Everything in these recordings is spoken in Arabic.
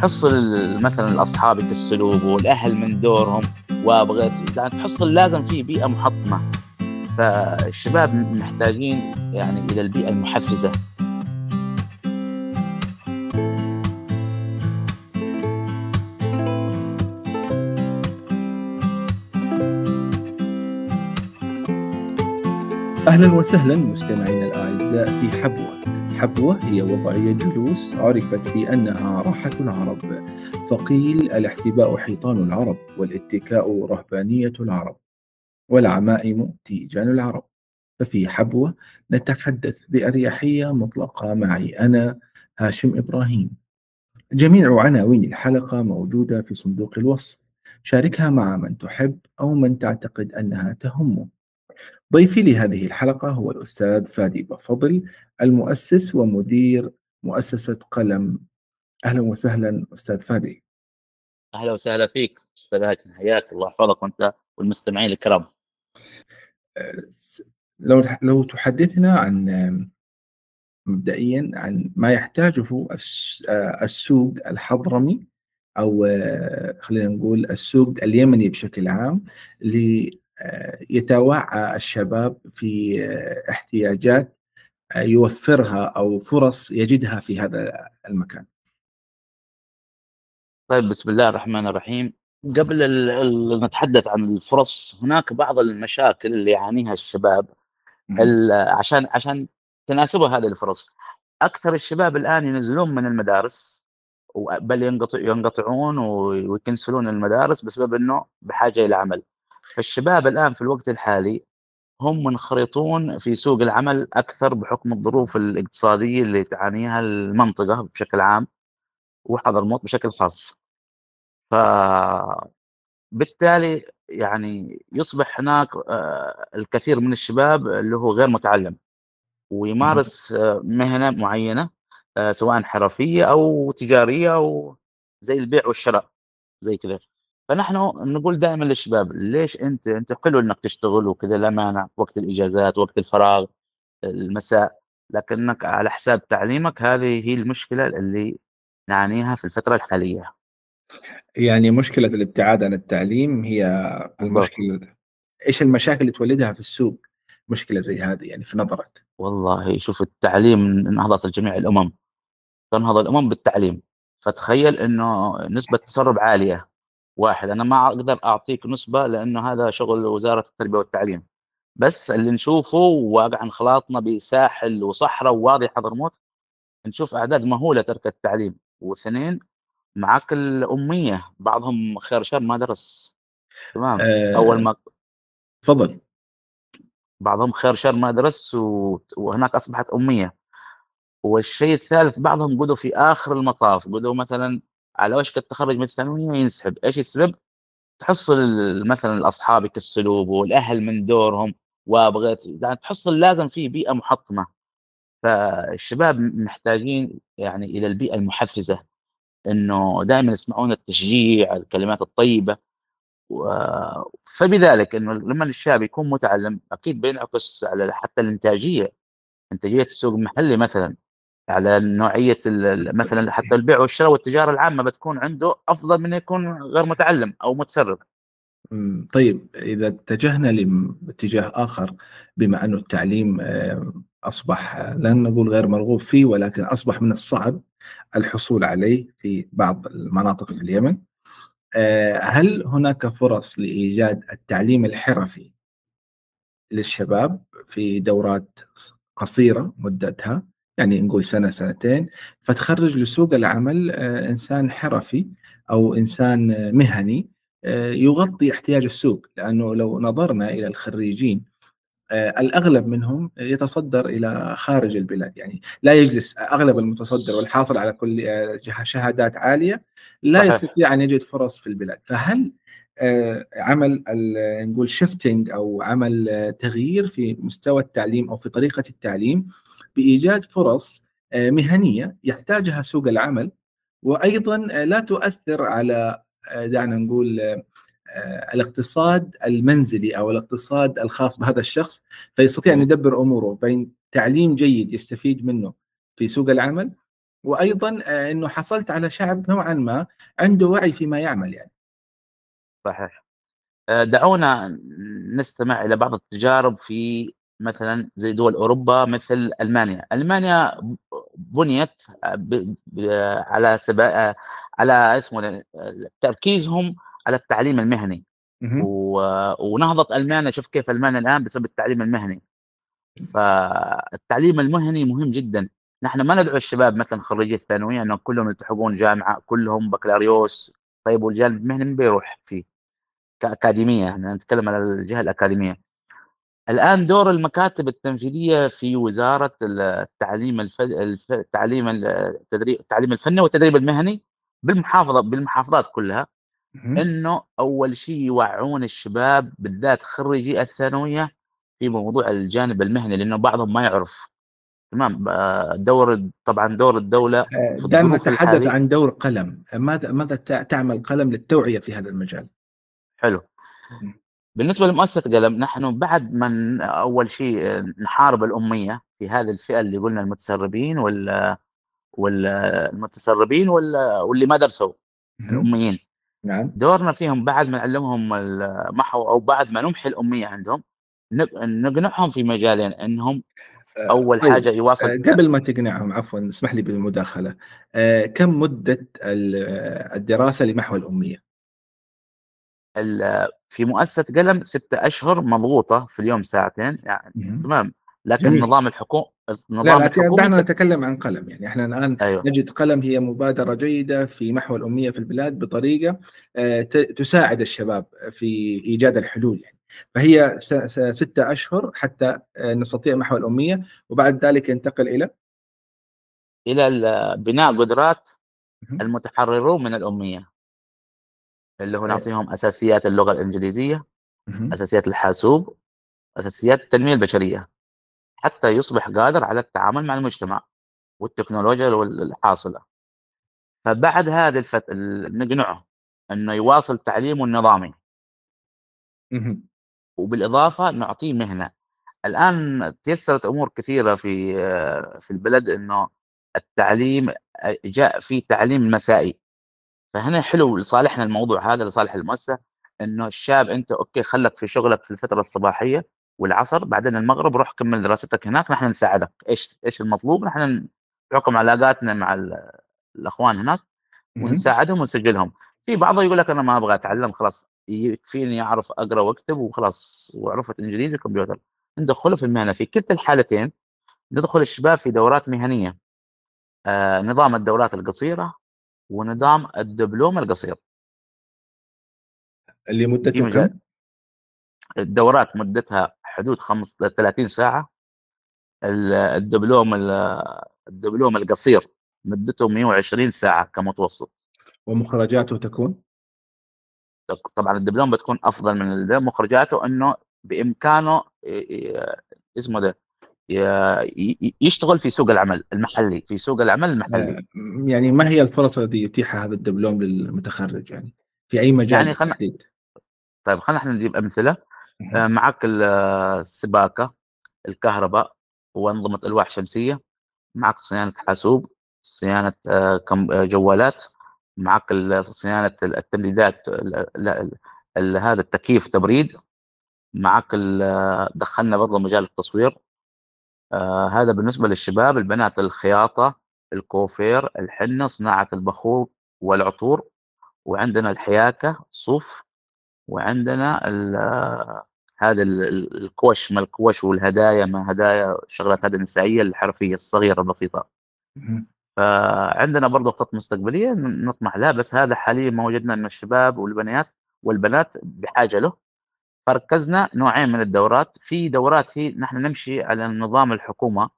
تحصل مثلا الاصحاب يكسلوك والأهل من دورهم وابغى يعني تحصل لازم في بيئة محطمة. فالشباب محتاجين يعني إلى البيئة المحفزة. أهلا وسهلا مستمعينا الأعزاء في حبوة. حبوة هي وضعية جلوس عرفت بأنها راحة العرب. فقيل الاحتباء حيطان العرب والاتكاء رهبانية العرب والعمائم تيجان العرب ففي حبوة نتحدث بأريحية مطلقة معي أنا هاشم إبراهيم. جميع عناوين الحلقة موجودة في صندوق الوصف. شاركها مع من تحب أو من تعتقد أنها تهمه ضيفي لهذه الحلقة هو الأستاذ فادي بفضل المؤسس ومدير مؤسسة قلم. أهلا وسهلا أستاذ فادي. أهلا وسهلا فيك أستاذ حياك الله. يحفظك وأنت والمستمعين الكرام. أه، لو لو تحدثنا عن مبدئيا عن ما يحتاجه أه، السوق الحضرمي أو أه، خلينا نقول السوق اليمني بشكل عام يتوعى الشباب في احتياجات يوفرها أو فرص يجدها في هذا المكان. طيب بسم الله الرحمن الرحيم. قبل ال نتحدث عن الفرص هناك بعض المشاكل اللي يعانيها الشباب عشان عشان تناسبها هذه الفرص. أكثر الشباب الآن ينزلون من المدارس بل ينقطع ينقطعون ويكنسلون المدارس بسبب إنه بحاجة إلى عمل. فالشباب الآن في الوقت الحالي هم منخرطون في سوق العمل أكثر بحكم الظروف الاقتصادية اللي تعانيها المنطقة بشكل عام وحضرموت بشكل خاص. ف بالتالي يعني يصبح هناك آه، الكثير من الشباب اللي هو غير متعلم ويمارس آه، مهنة معينة آه، سواء حرفية أو تجارية أو زي البيع والشراء زي كذا فنحن نقول دائما للشباب ليش انت أنت حلو إنك تشتغل وكذا؟ لا مانع وقت الإجازات وقت الفراغ المساء لكنك على حساب تعليمك هذه هي المشكلة اللي نعانيها في الفترة الحالية. يعني مشكلة الابتعاد عن التعليم هي المشكلة. إيش المشاكل اللي تولدها في السوق؟ مشكلة زي هذه يعني في نظرك. والله شوف التعليم نهضه جميع الأمم. تنهض الأمم بالتعليم. فتخيل إنه نسبة تسرب عالية. واحد. أنا ما أقدر أعطيك نسبة لأنه هذا شغل وزارة التربية والتعليم. بس اللي نشوفه واقع انخلاطنا بساحل وصحراء ووادي حضرموت نشوف أعداد مهولة ترك التعليم. واثنين معك الاميه بعضهم خير شر ما درس. تمام؟ أه. أول ما تفضل. بعضهم خير شر ما درس وهناك أصبحت أمية. والشيء الثالث بعضهم قدوا في آخر المطاف. قدوا مثلا على وشك التخرج من الثانوية ينسحب إيش السبب؟ تحصل مثلا الأصحاب يكسلوه والأهل من دورهم وأبغيت يعني تحصل لازم في بيئة محطمة فالشباب محتاجين يعني إلى البيئة المحفزة إنه دائما يسمعون التشجيع الكلمات الطيبة. فبذلك إنه لما الشاب يكون متعلم أكيد بينعكس على حتى الإنتاجية إنتاجية السوق المحلي مثلا على نوعية مثلا حتى البيع والشراء والتجارة العامة بتكون عنده أفضل من يكون غير متعلم أو متسرب. طيب إذا اتجهنا لاتجاه آخر بما انه التعليم آه، أصبح لن نقول غير مرغوب فيه ولكن أصبح من الصعب الحصول عليه في بعض المناطق في اليمن. آه، هل هناك فرص لإيجاد التعليم الحرفي للشباب في دورات قصيرة مدتها يعني نقول سنة سنتين فتخرج لسوق العمل آه، إنسان حرفي أو إنسان مهني آه، يغطي احتياج السوق. لأنه لو نظرنا إلى الخريجين آه، الأغلب منهم يتصدر إلى خارج البلاد. يعني لا يجلس أغلب المتصدر والحاصل على كل شهادات عالية لا صحيح. يستطيع أن يجد فرص في البلاد. فهل عمل نقول شيفتنج أو عمل تغيير في مستوى التعليم أو في طريقة التعليم بإيجاد فرص آه، مهنية يحتاجها سوق العمل وأيضا آه، لا تؤثر على آه، دعنا نقول الاقتصاد المنزلي أو الاقتصاد الخاص بهذا الشخص فيستطيع أن يدبر أموره بين تعليم جيد يستفيد منه في سوق العمل وأيضا إنه حصلت على شعب نوعا ما عنده وعي فيما يعمل يعني. صحيح. دعونا نستمع إلى بعض التجارب في مثلا زي دول أوروبا مثل ألمانيا، ألمانيا بنيت. على سبا... على اسمه تركيزهم على التعليم المهني. و... ونهضت ألمانيا شوف كيف ألمانيا الآن بسبب التعليم المهني. فالتعليم المهني مهم جدا. نحن ما ندعو الشباب مثلا خريجي الثانوية انه كلهم يلتحقون جامعة كلهم بكالوريوس. طيب والجانب المهني من بيروح فيه؟ كاكاديميه يعني نتكلم على الجهة الأكاديمية. الآن دور المكاتب التنفيذية في وزارة التعليم الف... التعليم التدريب التعليم الفني والتدريب المهني بالمحافظه بالمحافظات كلها. إنه أول شيء يوعون الشباب بالذات خريجي الثانوية في موضوع الجانب المهني لأنه بعضهم ما يعرف. تمام؟ دور طبعا دور الدولة آه، دائما نتحدث عن دور قلم. ماذا ماذا تعمل قلم للتوعية في هذا المجال؟ حلو. بالنسبة لمؤسسة قلم نحن بعد ما أول شيء نحارب الأمية في هذه الفئة اللي قلنا المتسربين ولا ولا المتسربين ولا واللي ما درسوا الأميين. نعم. دورنا فيهم بعد ما نعلمهم المحو أو بعد ما نمحي الأمية عندهم نقنعهم في مجالين إنهم آه، أول طيب. حاجة يواصل آه، قبل ما تقنعهم عفوا اسمح لي بالمداخلة. آه، كم مدة الدراسة لمحو الأمية؟ في مؤسسة قلم ستة أشهر مضغوطة في اليوم ساعتين يعني تمام. لكن جميل. النظام الحكومي النظام لا لا دعنا نتكلم عن قلم يعني إحنا الآن أيوه. نجد قلم هي مبادرة جيدة في محو الأمية في البلاد بطريقة تساعد الشباب في إيجاد الحلول يعني. فهي ستة أشهر حتى نستطيع محو الأمية وبعد ذلك ينتقل إلى؟ إلى بناء قدرات المتحررون من الأمية. اللي هو نعطيهم أساسيات اللغة الإنجليزية أساسيات الحاسوب أساسيات التنميه البشرية حتى يصبح قادر على التعامل مع المجتمع والتكنولوجيا الحاصلة. فبعد هذه الفترة نقنعه إنه يواصل تعليمه النظامي. وبالإضافة نعطيه مهنة. الآن تيسرت أمور كثيرة في في البلد إنه التعليم جاء في تعليم مسائي. فهنا حلو لصالحنا الموضوع هذا لصالح المؤسسة إنه الشاب أنت أوكي خلك في شغلك في الفترة الصباحية والعصر بعدين المغرب روح كمل دراستك هناك نحن نساعدك. إيش إيش المطلوب؟ نحن بحكم علاقاتنا مع الأخوان هناك ونساعدهم ونسجلهم. في بعضه يقول لك أنا ما أبغى أتعلم خلاص يكفيني أعرف أقرأ وأكتب وخلاص وعرفت إنجليزي وكمبيوتر. ندخله في المهنة. في كلتا الحالتين ندخل الشباب في دورات مهنية. آه نظام الدورات القصيرة ونظام الدبلوم القصير. اللي مدته كم؟ الدورات مدتها حدود 30 ساعة. الدبلوم الدبلوم القصير مدته 120 ساعة كمتوسط. ومخرجاته تكون؟ طبعا الدبلوم بتكون أفضل من مخرجاته إنه بإمكانه اسمه ده يشتغل في سوق العمل المحلي في سوق العمل المحلي. آه، يعني ما هي الفرص التي يتيحها هذا الدبلوم للمتخرج يعني؟ في أي مجال يعني خلنا طيب خلينا إحنا نجيب أمثلة. آه، معك السباكة الكهرباء وأنظمة ألواح شمسية. معك صيانة حاسوب صيانة آه، جوالات. معك صيانة التمديدات هذا التكييف تبريد. معك دخلنا برضه مجال التصوير. آه هذا بالنسبة للشباب البنات الخياطة الكوفير الحنة صناعة البخور والعطور وعندنا الحياكة صوف وعندنا هذا الكوش ما الكوش والهدايا ما هدايا الشغلات هذه النسائية الحرفية الصغيرة البسيطة. فعندنا برضه خطط مستقبلية نطمح لها بس هذا حاليا ما وجدنا أن الشباب والبنات والبنات بحاجة له. فركزنا نوعين من الدورات. في دورات هي نحن نمشي على نظام الحكومة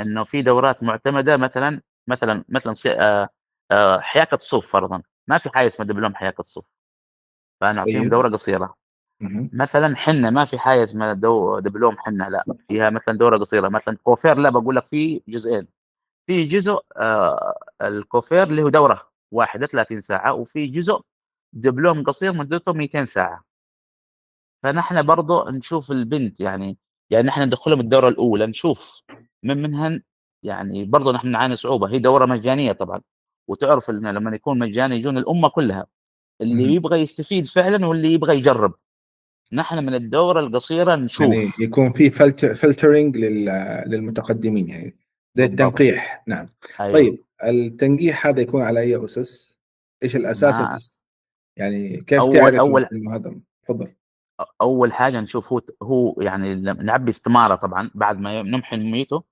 إنه في دورات معتمدة مثلا مثلا مثلا آه، آه، حياكة صوف فرضا. ما في حاجة اسمها دبلوم حياكة صوف. فنعطيهم طيب. دورة قصيرة. مثلا حنه ما في حاجة اسمها دو دبلوم حنه لا. فيها مثلا دورة قصيرة. مثلا كوفير لا بقول لك في جزئين. في جزء آه الكوفير اللي هو دورة واحدة 30 ساعة وفي جزء دبلوم قصير مدته 200 ساعة. فنحن برضه نشوف البنت يعني يعني نحن ندخلهم الدورة الأولى نشوف من منهن يعني برضه نحن نعاني صعوبة هي دورة مجانية طبعًا، وتعرف لمّا يكون مجاني يجون الأمة كلها، اللي اهم. يبغى يستفيد فعلًا واللي يبغى يجرّب. نحن من الدورة القصيرة نشوف. يعني يكون في فلت filtering لل للمتقدمين يعني، زي. التنقيح، نعم. أيوه. طيب التنقيح هذا يكون على الأساس اللي ما تس يعني كيف أول تعرف أول هذا تفضل. أ أول حاجة نشوف هو هو يعني نعبّي استمارة طبعًا بعد ما نمحي نميته،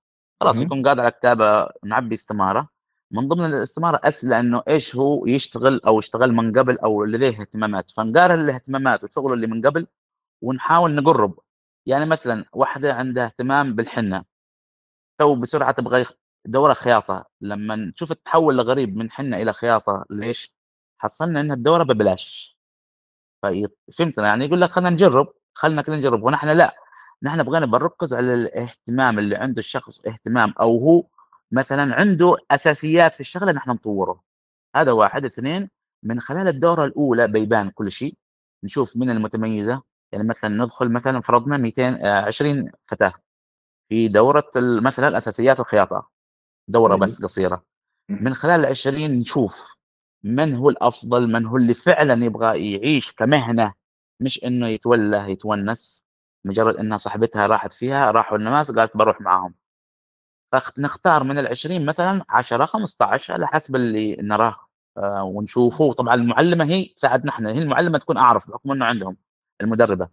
خلاص. يكون قاعد على كتابة نعبّي استمارة، من ضمن الاستمارة أسئلة إنه إيش هو يشتغل أو اشتغل من قبل أو لديه اهتمامات، فنقارن الاهتمامات وشغله اللي من قبل ونحاول نقرّب، يعني مثلًا واحدة عندها اهتمام بالحنة، تو بسرعة تبغى يخ دورة خياطة، لمّا نشوف التحوّل الغريب من حنة إلى خياطة ليش؟ حصلنا إن الدورة ببلاش. في فهمتنا؟ يعني يقول لك خلّينا نجرّب، خلّنا كده نجرّب، ونحن لأ، نحن بغينا بنركّز على الاهتمام اللي عنده الشخص اهتمام أو هو مثلًا عنده أساسيات في الشغلة نحن نطوّره، هذا 1، 2 من خلال الدورة الأولى بيبان كل شيء، نشوف مين المتميزة، يعني مثلًا ندخل مثلًا فرضنا 200 آآ 20 فتاة. في دورة ال مثلًا أساسيات الخياطة، دورة طيب. بس قصيرة، اهم. من خلال ال20 نشوف من هو الأفضل، من هو اللي فعلًا يبغى يعيش كمهنة، مش إنه يتولّه يتونس، مجرد إنها صاحبتها راحت فيها، راحوا الناس قالت باروح معاهم. فخ نختار من ال20 مثلًا 10، 15 على حسب اللي نراه آآ ونشوفه، طبعًا المعلمة هي تساعدنا إحنا، هي المعلمة تكون أعرف بحكم إنه عندهم المدربة.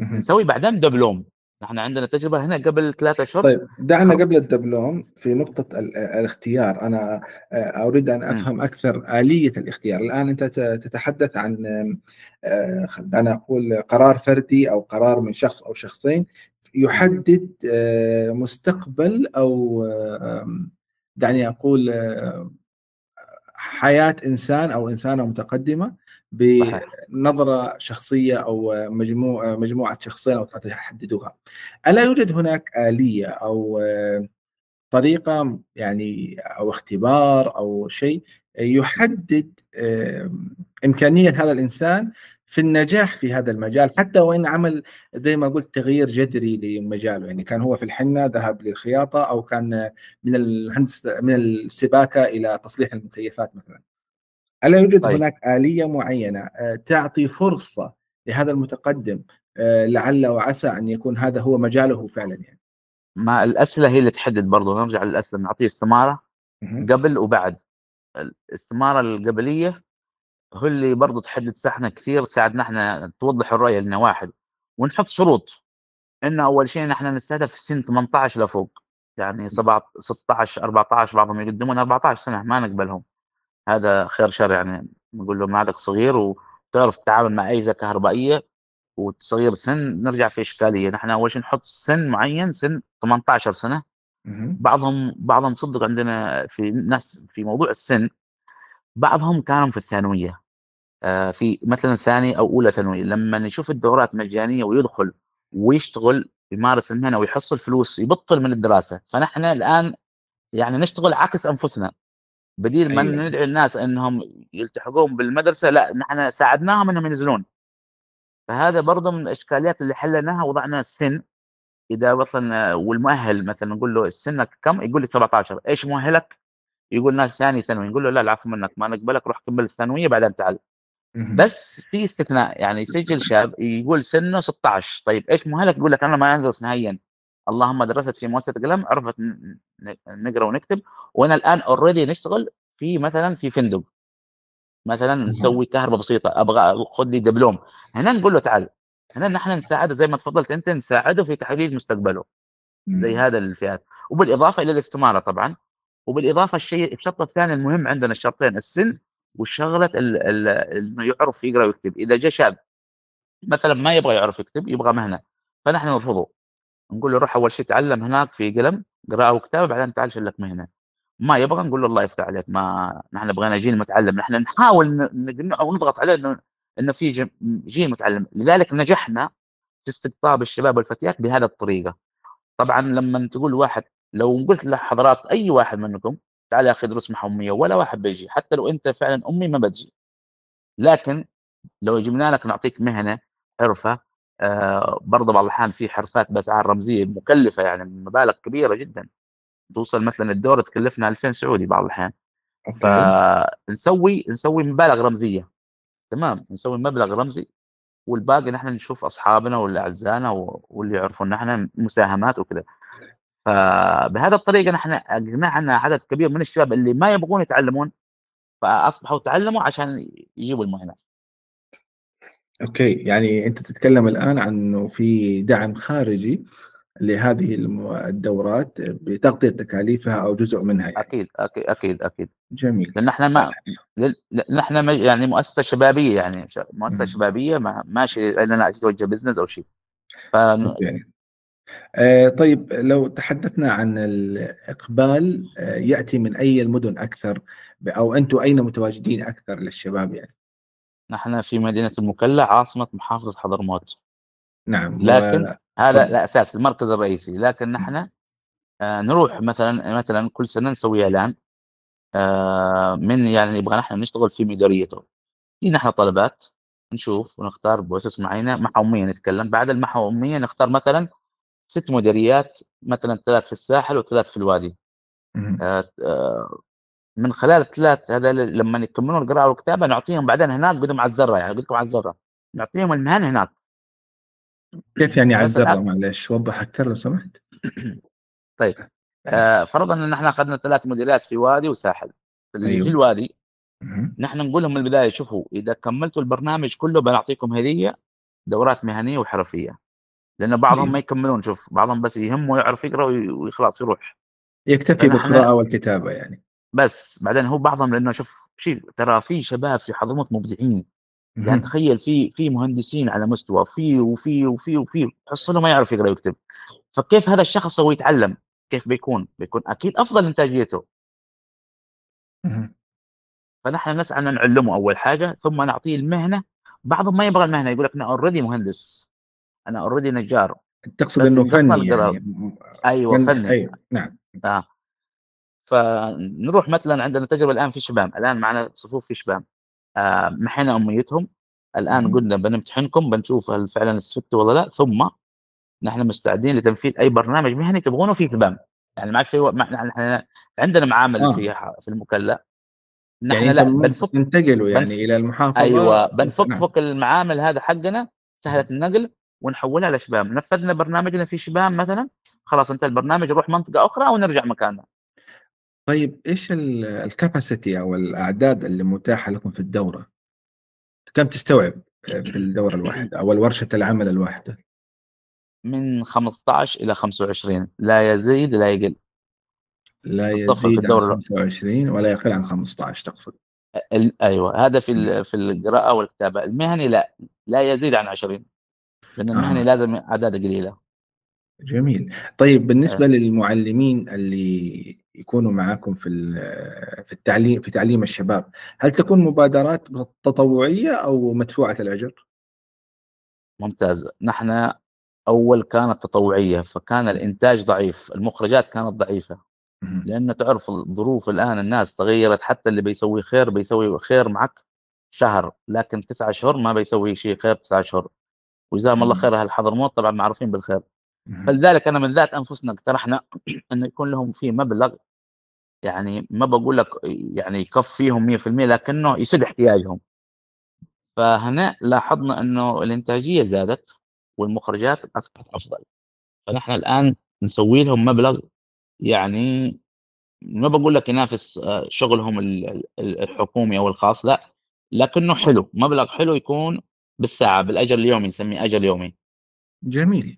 اهم. نسوي بعدين دبلوم، نحن عندنا تجربة هنا قبل 3 أشهر طيب دعنا قبل الدبلوم في نقطة ال الاختيار، أنا آآ أريد أن إمم. أفهم أكثر آلية الاختيار، الآن أنت ت تتحدث عن دعنا نقول قرار فردي أو قرار من شخص أو شخصين. يحدد آآ مستقبل أو آمم دعني أقول حياة إنسان أو إنسانة متقدمة صحيح. بنظرة شخصية أو مجموع مجموعة شخصين أو 3 يحددوها. ألا يوجد هناك آلية أو طريقة يعني أو اختبار أو شيء يحدد آمم إمكانية هذا الإنسان في النجاح في هذا المجال، حتى وإن عمل زي ما قُلت تغيير جذري لمجاله، يعني كان هو في الحنة ذهب للخياطة أو كان من الهندسة من السباكة إلى تصليح المكيفات مثلًا. ألا يوجد طيب. هناك آلية معينة آآ تعطي فرصة لهذا المتقدم آآ لعل وعسى أن يكون هذا هو مجاله فعلًا يعني؟ ما الأسئلة هي اللي تحدد برضه، نرجع للأسئلة نعطيه استمارة اهم. قبل وبعد، الاستمارة القبلية هو اللي برضه تحدد ساحنا كثير، تساعدنا إحنا توضح الرؤية لنا 1 ونحط شروط، إنه أول شيء نحن نستهدف سن 18 لفوق، يعني سبعة 16، 14 بعضهم يقدمون 14 سنة ما نقبلهم، هذا خير شر يعني. نقول له مالك صغير وتعرف تتعامل مع أجهزة كهربائية وصغير سن نرجع في إشكالية، نحن أول شيء نحط سن معين سن 18 سنة، اهم. بعضهم بعضهم صدق عندنا في ناس في موضوع السن، بعضهم كانوا في الثانوية. آآ في مثلًا ثاني أو أولى ثانوي، لمّن يشوف الدورات مجانية ويدخل ويشتغل يمارس المهنة ويحصل فلوس يبطّل من الدراسة، فنحن الآن يعني نشتغل عكس أنفسنا، بديل ما أيوه. ندعي الناس إنهم يلتحقون بالمدرسة لأ نحن ساعدناهم إنهم ينزلون. فهذا برضه من الإشكاليات اللي حليناها وضعنا السن، إذا مثلًا والمؤهل مثلًا نقول له سنك كم؟ يقول لي 17 إيش مؤهلك؟ يقول لنا ثاني ثانوي، نقول له لا العفو منك ما نقبلك روح كمّل الثانوية بعدين تعال. بس في استثناء، يعني يسجل شاب يقول سنه 16 طيب إيش مؤهلك؟ يقول لك أنا ما أدرس نهائيًا، اللهم درست في مؤسسة قلم عرفت نقرأ ونكتب، وأنا الآن already نشتغل في مثلًا في فندق. مثلًا. نسوي كهربا بسيطة، أبغى خُذ لي دبلوم، هنا نقول له تعال، هنا نحن نساعده زي ما تفضلت أنت نساعده في تحديد مستقبله، زي. هذا الفئات، وبالإضافة إلى الاستمارة طبعًا، وبالإضافة الشيء الشرط الثاني المهم عندنا الشرطين السن ال إنه يعرف يقرأ ويكتب، إذا جا شاب مثلًا ما يبغى يعرف يكتب يبغى مهنة، فنحن نرفضه، نقول له روح أول شيء اتعلم هناك في قلم قراءة وكتابة بعدين تعال شيل لك مهنة، ما يبغى نقول له الله يفتح عليك ما نحن بغينا جيل متعلم، نحن نحاول نقنعه ونضغط عليه إنه إنه في جيل متعلم، لذلك نجحنا في استقطاب الشباب والفتيات بهذه الطريقة، طبعًا لمّن تقول لواحد لو قلت لحضرات أي واحد منكم تعال يا أخي ادرس محو أمية ولا واحد بيجي، حتى لو أنت فعلًا أمي ما بتجي، لكن لو جبنا لك نعطيك مهنة، حرفة آآ برضه بعض الأحيان في حرفات بأسعار رمزية مكلفة يعني بمبالغ كبيرة جدًا، توصل مثلا الدوره تكلفنا 2000 سعودي بعض الأحيان. فنسوي نسوي مبالغ رمزية. تمام؟ نسوي مبلغ رمزي والباقي نحن نشوف أصحابنا واللي أعزائنا واللي يعرفون نحن مساهمات وكذا فبهذا الطريقة نحن أقنعنا عدد كبير من الشباب اللي ما يبغون يتعلمون فأصبحوا تعلموا عشان يجيبوا المهنة. okay يعني أنت تتكلم الآن عن إنه في دعم خارجي لهذه الدورات بتغطية تكاليفها أو جزء منها يعني. أكيد أكيد أكيد أكيد. جميل. لأن إحنا ما لأن إحنا يعني مؤسسة شبابية يعني مؤسسة شبابية ما ماشي لنا توجه business أو شيء. ف... آه طيب لو تحدثنا عن الإقبال آه يأتي من أي المدن أكثر؟ أو أنتم أين متواجدين أكثر للشباب يعني؟ نحن في مدينة المكلا عاصمة محافظة حضرموت. نعم لكن و... هذا ف... الاساس المركز الرئيسي. لكن نحن آه نروح مثلا مثلا كل سنة نسوي اعلان آه من يعني نبغى نحن نشتغل في مديريته. في نحن طلبات نشوف ونختار بوسس معينة محو اميه نتكلم. بعد المحو اميه نختار مثلا ست مديريات مثلا ثلاث في الساحل وثلاث في الوادي. آه آه من خلال الثلاث هذا لما يكملون القراءة والكتابة نعطيهم بعدين هناك قدام على الذرة يعني قلت لكم على الذرة. نعطيهم المهن هناك. كيف يعني على الذرة؟ معلش وضح أكثر لو سمحت. طيب آه. فرضا إن إحنا أخذنا ثلاث مديريات في وادي وساحل. أيوه. في الوادي نحن نقول لهم من البداية شوفوا إذا كملتوا البرنامج كله بنعطيكم هدية دورات مهنية وحرفية. لأن بعضهم أيوه. ما يكملون شوف بعضهم بس يهمه يعرف يقرأ وخلاص يروح. يكتفي بالقراءة والكتابة يعني. بس بعدين هو بعضهم لأنه شوف شيء ترى في شباب في حضرموت مبدعين. يعني تخيل في في مهندسين على مستوى في وفي وفي وفي حصله ما يعرف يقرأ ويكتب. فكيف هذا الشخص هو يتعلم؟ كيف بيكون؟ بيكون أكيد أفضل إنتاجيته. فنحن نسعى إن نعلمه أول حاجة ثم نعطيه المهنة. بعضهم ما يبغى المهنة يقول لك أنا اوريدي مهندس. أنا اوريدي نجار. تقصد إنه فني يعني أيوه فني. أيوه نعم. آه. فنروح مثلا عندنا تجربة الآن في شباب الآن معنا صفوف في شباب آه محينا أميتهم. الآن قلنا بنمتحنكم بنشوف هل فعلا السبت ولا لا. ثم نحن مستعدين لتنفيذ أي برنامج مهني تبغونه في شباب يعني ما في نحن عندنا معامل آه. في في المكلا نحن يعني لا بنفك تنتقلوا يعني بنف... إلى المحافظة. أيوه بنفك نعم. المعامل هذا حقنا. سهلة النقل ونحولها لشباب نفذنا برنامجنا في شباب مثلا. خلاص انت البرنامج. روح منطقة أخرى ونرجع مكاننا. طيب إيش الكاباسيتي أو الأعداد اللي متاحة لكم في الدورة؟ كم تستوعب في الدورة الواحدة أو ورشة العمل الواحدة؟ من 15 إلى 25 لا يزيد لا يقل لا يزيد عن 25 ولا يقل عن 15 تقصد أيوه هذا في في القراءة والكتابة المهني لا لا يزيد عن 20 لأن المهني آه. لازم اعداد قليلة جميل. طيب بالنسبة آه. للمعلمين اللي يكونوا معاكم في في التعليم في تعليم الشباب هل تكون مبادرات تطوعية أو مدفوعة الأجر؟ ممتاز. نحن أول كانت تطوعية فكان الإنتاج ضعيف المخرجات كانت ضعيفة. لأنه تعرف الظروف الآن الناس تغيرت حتى اللي بيسوي خير بيسوي خير معك شهر لكن تسعة اشهر ما بيسوي شيء خير تسعة اشهر وجزاهم الله خير أهل حضرموت طبعا معروفين بالخير. فلذلك أنا من ذات أنفسنا اقترحنا انه يكون لهم في مبلغ يعني ما بقول لك يعني يكفيهم 100% لكنه يسد احتياجهم. فهنا لاحظنا أنه الإنتاجية زادت والمخرجات أصبحت أفضل. فنحن الآن نسوي لهم مبلغ يعني ما بقول لك ينافس آه، شغلهم الحكومي أو الخاص لا لكنه حلو. مبلغ حلو يكون بالساعة بالأجر اليومي نسميه أجر يومي. جميل.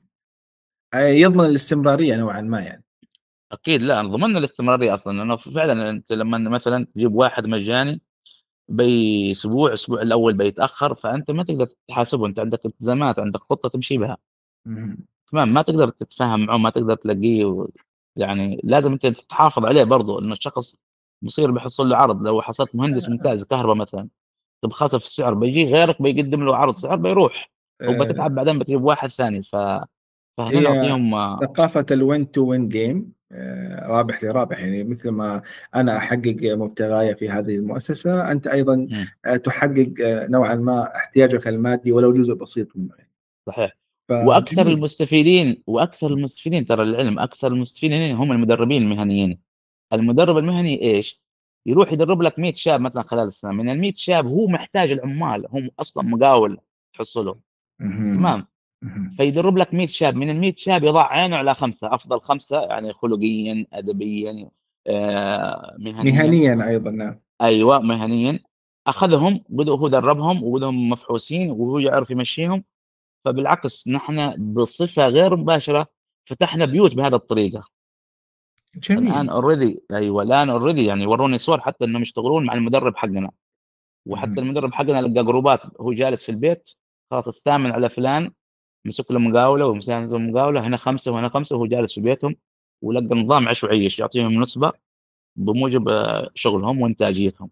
يضمن الاستمرارية نوعا ما يعني. أكيد لا ضمننا الاستمرارية أصلا لأنه فعلا أنت لما مثلا تجيب واحد مجاني باسبوع الأسبوع الأول بيتأخر فأنت ما تقدر تحاسبه أنت عندك التزامات عندك خطة تمشي بها. تمام ما تقدر تتفاهم معه ما تقدر تلاقيه يعني لازم أنت تحافظ عليه برضه إنه الشخص بصير بيحصل له عرض. لو حصلت مهندس ممتاز كهرباء مثلا تبغى خاصة في السعر بيجي غيرك بيقدم له عرض سعر بيروح. وبتتعب بعدين بتجيب واحد ثاني ف فهنا نعطيهم ثقافة ال win to win game رابح لرابح يعني مثل ما أنا أحقق مبتغاي في هذه المؤسسة أنت أيضا. آه، تحقق آه، نوعا ما احتياجك المادي ولو جزء بسيط منه يعني. صحيح وأكثر فجميل المستفيدين وأكثر المستفيدين ترى العلم أكثر المستفيدين هم المدربين المهنيين المدرب المهني إيش يروح يدرب لك 100 شاب مثلا خلال السنة من ال 100 شاب هو محتاج العمال هم أصلا مقاول تحصله مهم. تمام. فيدرب لك 100 شاب. من ال 100 شاب يضع عينه على خمسة. أفضل خمسة يعني خلقيا ادبيا آه، مهنيا. مهنيا أيضا نعم. أيوه مهنيا. أخذهم بدأ هو دربهم وبدهم مفحوصين وهو يعرف يمشيهم. فبالعكس نحن بصفة غير مباشرة فتحنا بيوت بهذه الطريقة. الآن جميل already أيوه الآن already يعني وروني صور حتى إنهم يشتغلون مع المدرب حقنا. وحتى. المدرب حقنا لقى جروبات هو جالس في البيت خلاص استأمن على فلان. مسك له مقاولة ومسك له مقاولة هنا خمسة وهنا خمسة وهو جالس في بيتهم ولقى نظام وعيش يعطيهم نسبة بموجب آه، شغلهم وإنتاجيتهم.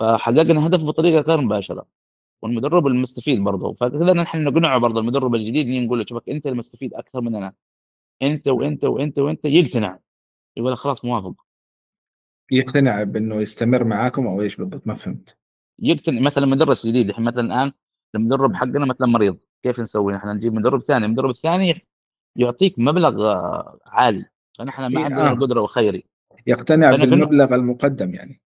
فحققنا هدف بطريقة غير مباشرة. والمدرب المستفيد برضه. فكذا نحن نقنعه برضه المدرب الجديد نقول له شوفك أنت المستفيد أكثر مننا. أنت وأنت وأنت وأنت يقتنع. يقول خلاص موافق. يقتنع بأنه يستمر معاكم أو إيش بالضبط؟ ما فهمت. يقتنع مثلا مدرس جديد الحين مثلا الآن المدرب حقنا مثلا مريض. كيف نسوي؟ نحن نجيب مدرب ثاني المدرب الثاني يعطيك مبلغ آه، عالي. فنحن ما إيه، عندنا آه. القدرة وخيري يقتنع بالمبلغ المقدم يعني.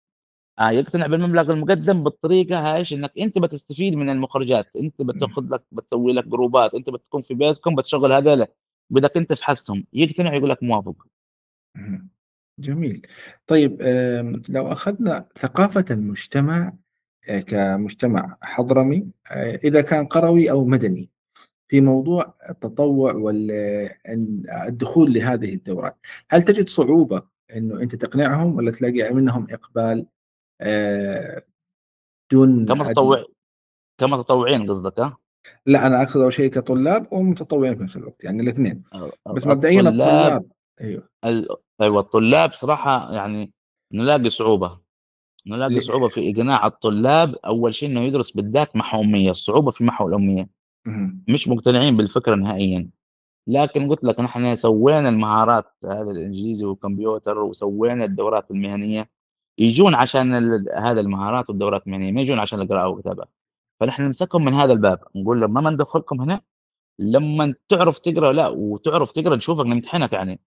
آه يقتنع بالمبلغ المقدم بالطريقة هايش إنك أنت بتستفيد من المخرجات. أنت بتاخذ لك بتسوي لك جروبات. أنت بتكون في بيتكم بتشغل هذول بدك أنت تفحصهم يقتنع يقول لك موافق. جميل. طيب لو أخذنا ثقافة المجتمع كمجتمع حضرمي آه، إذا كان قروي أو مدني. في موضوع التطوع والدخول لهذه الدورات. هل تجد صعوبة أنه أنت تقنعهم ولا تلاقي منهم إقبال آه، دون كمتطوع كمتطوعين قصدك ها؟ لا أنا أقصد أول شيء كطلاب ومتطوعين في نفس الوقت يعني الاثنين. بس مبدئيا الطلاب ال- أيوه الطلاب صراحة يعني نلاقي صعوبة. نلاقي صعوبة في إقناع الطلاب. أول شيء إنه يدرس بالذات محو أمية الصعوبة في محو الأمية. مش مقتنعين بالفكرة نهائيا. لكن قلت لك نحن سوينا المهارات هذا الإنجليزي والكمبيوتر وسوينا الدورات المهنية. يجون عشان هذا المهارات والدورات المهنية ما يجون عشان القراءة والكتابة. فنحن نمسكهم من هذا الباب. نقول لهم ما ندخلكم هنا؟ لما تعرف تقرأ لا وتعرف تقرأ نشوفك نمتحنك يعني.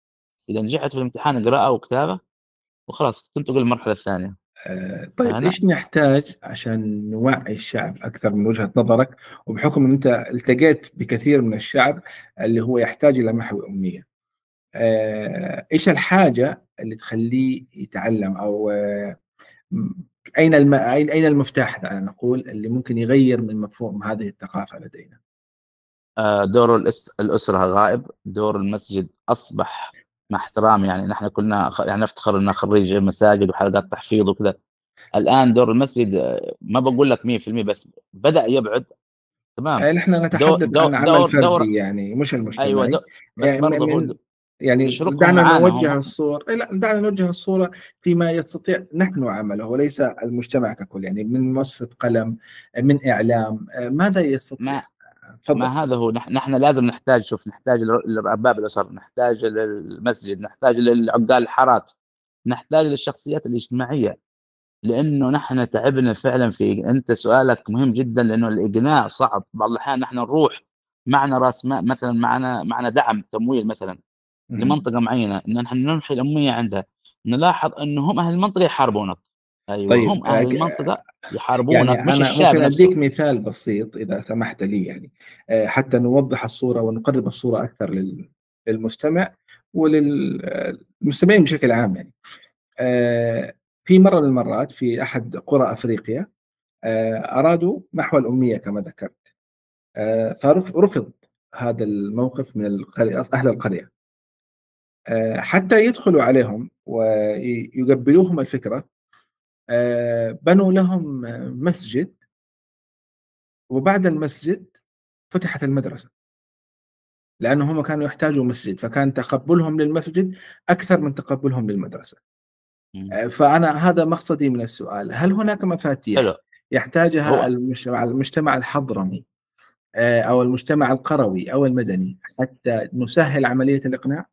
إذا نجحت في الامتحان قراءة وكتابة وخلاص تنتقل للمرحلة الثانية. طيب أنا- إيش نحتاج عشان نوعي الشعب أكثر من وجهة نظرك وبحكم إن أنت التقيت بكثير من الشعب اللي هو يحتاج إلى محو اميه. آه، إيش الحاجة اللي تخليه يتعلم أو آه، أين الم... اين أين المفتاح دعنا نقول اللي ممكن يغير من مفهوم هذه الثقافة لدينا؟ آه، دور الأسرة غائب دور المسجد أصبح مع احترامي يعني نحن كلنا يعني نفتخر ان خريج مساجد وحلقات تحفيظ وكذا. الآن دور المسجد آه، ما بقول لك 100% بس بدأ يبعد. تمام. آه، نحن نتحدث دو- عن عمل دور- فردي دور- يعني مش المجتمعي. أيوه يعني يعني دعنا نوجه هم. الصورة إيه لا دعنا نوجه الصورة فيما يستطيع نحن عمله وليس المجتمع ككل. يعني من مؤسسة قلم من إعلام آه، ماذا يستطيع؟ ما تفضل. ما هذا هو نحن, لازم نحتاج شوف نحتاج لر- لارباب الأسر نحتاج للمسجد نحتاج للعقال الحارات نحتاج للشخصيات الاجتماعية. لأنه نحن تعبنا فعلا في أنت سؤالك مهم جدا لأنه الإقناع صعب. بعض الأحيان نحن نروح معنا رأس مال مثلا معنا معنا دعم تمويل مثلا. لمنطقة معينة ان نحن نمحي الأمية عندها. نلاحظ إنه هم أهل المنطقة يحاربونك. أيوه. طيب، هم أهل آه، المنطقة يحاربونك يعني مش أنا الشعب ممكن نفسه. أديك مثال بسيط إذا سمحت لي يعني. آه، حتى نوضح الصورة ونقرب الصورة أكثر لل- للمستمع وللمستمعين بشكل عام يعني. آه، في مرة من المرات في أحد قرى أفريقيا آه، أرادوا محو الأمية كما ذكرت. فرفض هذا الموقف من القرية القرية. آه، حتى يدخلوا عليهم ويقبلوهم الفكرة آه، بنوا لهم آه، مسجد. وبعد المسجد فتحت المدرسة. لأنه هم كانوا يحتاجوا مسجد فكان تقبلهم للمسجد أكثر من تقبلهم للمدرسة. آه، فأنا هذا مقصدي من السؤال. هل هناك مفاتيح حلو. يحتاجها المجتمع الحضرمي آه، أو المجتمع القروي أو المدني حتى نسهل عملية الإقناع؟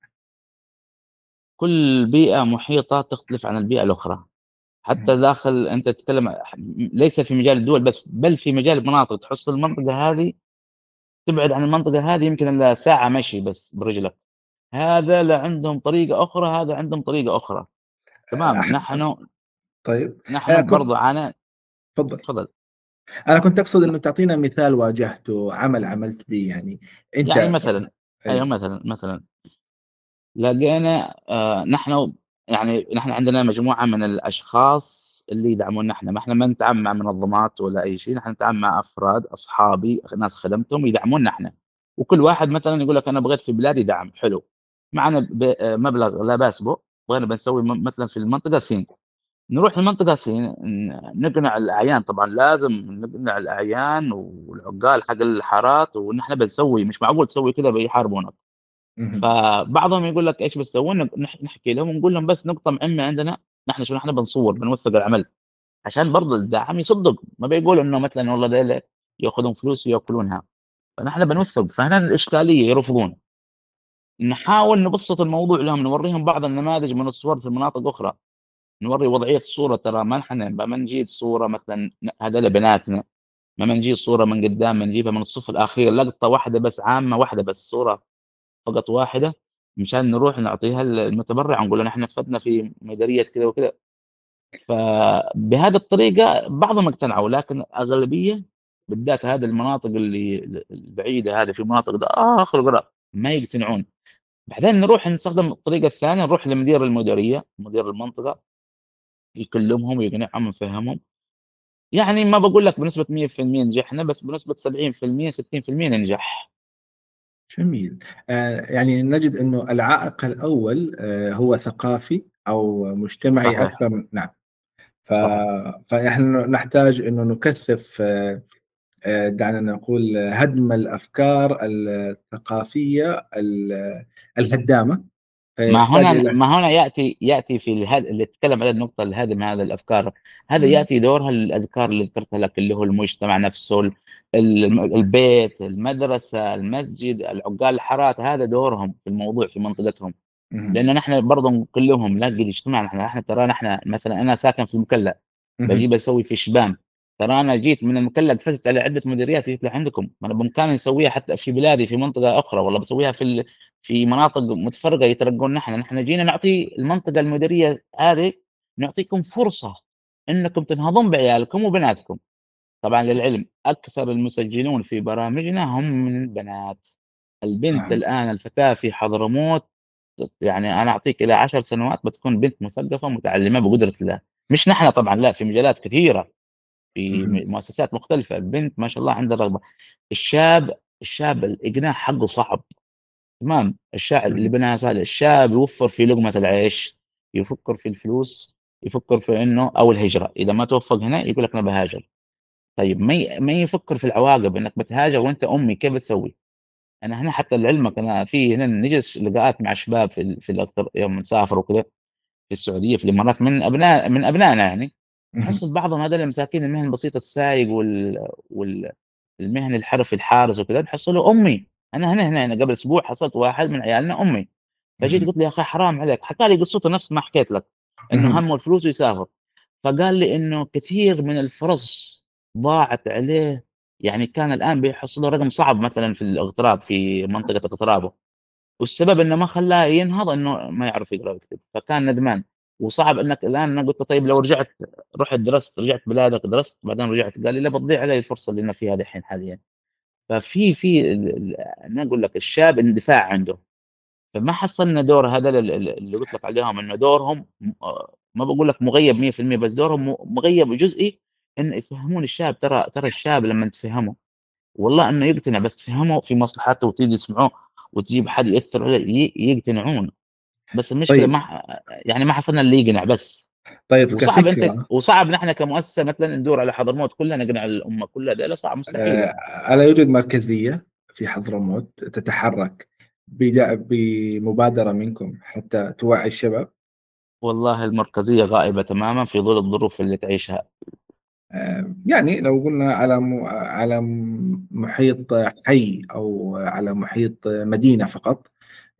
كل بيئة محيطة تختلف عن البيئة الأخرى. حتى داخل أنت تتكلم ليس في مجال الدول بس بل في مجال المناطق. تحصل المنطقة هذه تبعد عن المنطقة هذه يمكن إلا ساعة مشي بس برجلك. هذا لا عندهم طريقة أخرى هذا عندهم طريقة أخرى. تمام. أح- نحن طيب. نحن كنت- برضو عانى تفضل. تفضل. أنا كنت أقصد إنه تعطينا مثال واجهته عمل عملت به يعني. أنت يعني مثلا أي. أيوه مثلا مثلا. لقينا آه نحن يعني نحن عندنا مجموعة من الأشخاص اللي يدعمونا إحنا. ما إحنا ما نتعامل مع منظمات ولا أي شيء نحن نتعامل مع أفراد أصحابي ناس خدمتهم يدعمونا إحنا. وكل واحد مثلا يقول لك أنا بغيت في بلادي دعم حلو. معنا مبلغ لا بأس به بغينا بنسوي مثلا في المنطقة سين. نروح المنطقة سين نقنع الأعيان. طبعا لازم نقنع الأعيان والعقال حق الحارات ونحن بنسوي مش معقول تسوي كذا بيحاربونك. فبعضهم يقول لك إيش بتسوون نح- نحكي لهم ونقول لهم بس نقطة مهمة عندنا نحن شو نحن بنصور بنوثق العمل. عشان برضه الداعم يصدق. ما بيقول إنه مثلا والله ديل يأخذون فلوس ويأكلونها. فنحن بنوثق. فهنا الإشكالية يرفضون. نحاول نبسط الموضوع لهم نوريهم بعض النماذج من الصور في مناطق أخرى. نوري وضعية الصورة. ترى ما نحن ما نجيب صورة مثلا هذول بناتنا. ما نجيب صورة من قدام نجيبها من الصف الأخير. لقطة واحدة بس عامة واحدة بس صورة. فقط واحدة مشان نروح نعطيها المتبرع نقول له نحن فدنا في مديريه كذا وكذا فبهذه الطريقة بعضهم اقتنعوا لكن الاغلبيه بالذات هذه المناطق اللي البعيدة هذه في مناطق ده آخر القرى ما يقتنعون. بعدين نروح نستخدم الطريقة الثانية نروح لمدير المديرية مدير المنطقة يكلمهم ويقنعهم ويفهمهم. يعني ما بقول لك بنسبة 100% نجحنا بس بنسبة 70% 60% ننجح جميل آه يعني نجد إنه العائق الأول آه هو ثقافي أو مجتمعي صحيح. أكثر من نعم ف... صحيح. فنحن نحتاج إنه نكثف آه دعنا نقول هدم الأفكار الثقافية ال- الهدامة ما فيحتاج هنا إلى- ما هنا يأتي يأتي في اله- اللي تتكلم على النقطة الهدم هذا الأفكار هذا مم. يأتي دورها الاذكار اللي ذكرتها لك اللي هو المجتمع نفسه البيت المدرسة المسجد العقال الحارات هذا دورهم في الموضوع في منطقتهم مم. لأنه نحن برضه نقول لهم لا قد اجتماع نحن نحن ترى نحن مثلا أنا ساكن في المكلا مم. بجيب أسوي في شبان ترى أنا جيت من المكلا فزت على عدة مديريات جيت لعندكم أنا بامكاني اسويها حتى في بلادي في منطقة أخرى والله بسويها في. في مناطق متفرقة يترقون نحن نحن جينا نعطي المنطقة المديرية هذه نعطيكم فرصة إنكم تنهضون بعيالكم وبناتكم طبعا للعلم أكثر المسجلون في برامجنا هم من البنات. البنت آه. الآن الفتاة في حضرموت يعني أنا أعطيك إلى عشر سنوات بتكون بنت مثقفة متعلمة بقدرة الله. مش نحن طبعا لا في مجالات كثيرة في مم. مؤسسات مختلفة. البنت ما شاء الله عندها رغبة. الشاب الشاب الإقناع حقه صعب. تمام؟ الشاب اللي بناها سهل الشاب يوفر في لقمة العيش يفكر في الفلوس يفكر في إنه أو الهجرة. إذا ما توفق هنا يقول لك أنا بهاجر. طيب ما ما يفكر في العواقب إنك بتهاجر وأنت أمي كيف بتسوي؟ أنا هنا حتى لعلمك أنا في هنا نجلس لقاءات مع شباب في في يوم نسافر وكذا في السعودية في الإمارات من أبناء من أبنائنا يعني. نحس بعضهم هذول المساكين المهن البسيطة السايق وال والمهن الحرفي الحارس وكذا نحصله أمي أنا هنا هنا هنا قبل أسبوع حصلت واحد من عيالنا أمي فجيت. قلت له يا أخي حرام عليك حكى لي قصته نفس ما حكيت لك إنه. همه الفلوس ويسافر فقال لي إنه كثير من الفرص ضاعت عليه يعني كان الآن بيحصل رقم صعب مثلا في الاغتراب في منطقة اغترابه. والسبب إنه ما خلاه ينهض إنه ما يعرف يقرأ ويكتب فكان ندمان. وصعب إنك الآن أنا قلت طيب لو رجعت رحت درست رجعت بلادك درست بعدين رجعت قال لي لا بتضيع علي الفرصة اللي أنا فيها الحين حاليا. ففي في أنا أقول لك الشاب اندفاع عنده. فما حصلنا دور هذا ال- ال- اللي قلت لك عليهم إنه دورهم آه، ما بقول لك مغيب 100% بس دورهم مغيب جزئي إن يفهمون الشاب ترى ترى الشاب لما تفهمه. والله إنه يقتنع بس تفهمه في مصلحته وتيجي تسمعوه وتجيب حد يأثر عليه يقتنعون. بس المشكلة طيب. ما يعني ما حصلنا اللي يقنع بس. طيب وصعب أنت كفكرة وصعب نحن كمؤسسة مثلا ندور على حضرموت كلها نقنع الأمة كلها ده صعب مستحيل. آه، الا يوجد مركزية في حضرموت تتحرك بمبادرة منكم حتى توعي الشباب؟ والله المركزية غائبة تماما في ظل الظروف اللي تعيشها. يعني لو قلنا على على محيط حي أو على محيط مدينة فقط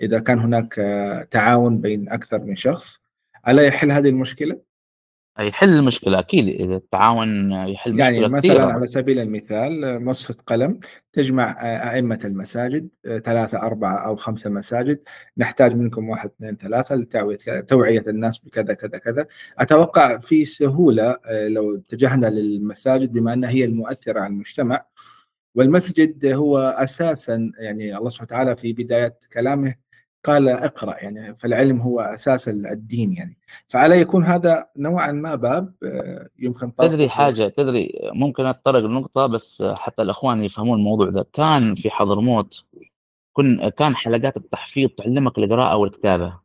إذا كان هناك آه، تعاون بين أكثر من شخص ألا يحل هذه المشكلة؟ يحل المشكلة أكيد إذا التعاون يحل يعني مشكلة مثلا كثيرة على سبيل المثال مصفة قلم تجمع أئمة المساجد ثلاثة أربعة أو خمسة مساجد نحتاج منكم واحد اثنين ثلاثة لتوعية الناس بكذا كذا كذا. أتوقع في سهولة لو اتجهنا للمساجد بما أنها هي المؤثرة على المجتمع والمسجد هو أساسا يعني الله سبحانه وتعالى في بداية كلامه قال اقرأ يعني فالعلم هو أساس الدين يعني. فعلى يكون هذا نوعا ما باب آه، يمكن تدري حاجة تدري ممكن أتطرق لنقطة بس حتى الأخوان يفهمون الموضوع ده. كان في حضرموت كن كان حلقات التحفيظ تعلمك القراءة والكتابة.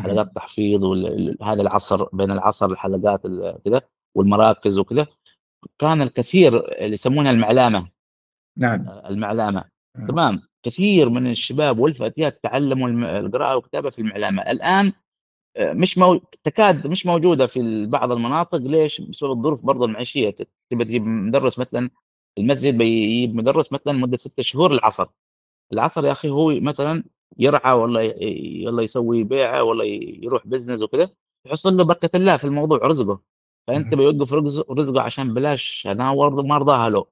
حلقات التحفيظ وهذا العصر بين العصر الحلقات كذا والمراكز وكذا كان الكثير اللي يسمونها المعلامة. نعم. المعلامة. تمام. كثير من الشباب والفتيات تعلموا القراءة والكتابة في المعلمة. الآن آه، مش مو... تكاد مش موجودة في بعض المناطق. ليش؟ بسبب الظروف برضه المعيشية. تبي تجيب مدرس مثلا المسجد بيجيب مدرس مثلا مدة ستة شهور العصر. العصر يا أخي هو مثلا يرعى ولا يلا يسوي بيعة ولا يروح بزنس وكذا يحصل له بركة الله في الموضوع رزقه. فأنت بيوقف رزقه عشان بلاش. أنا ما ارضاها له.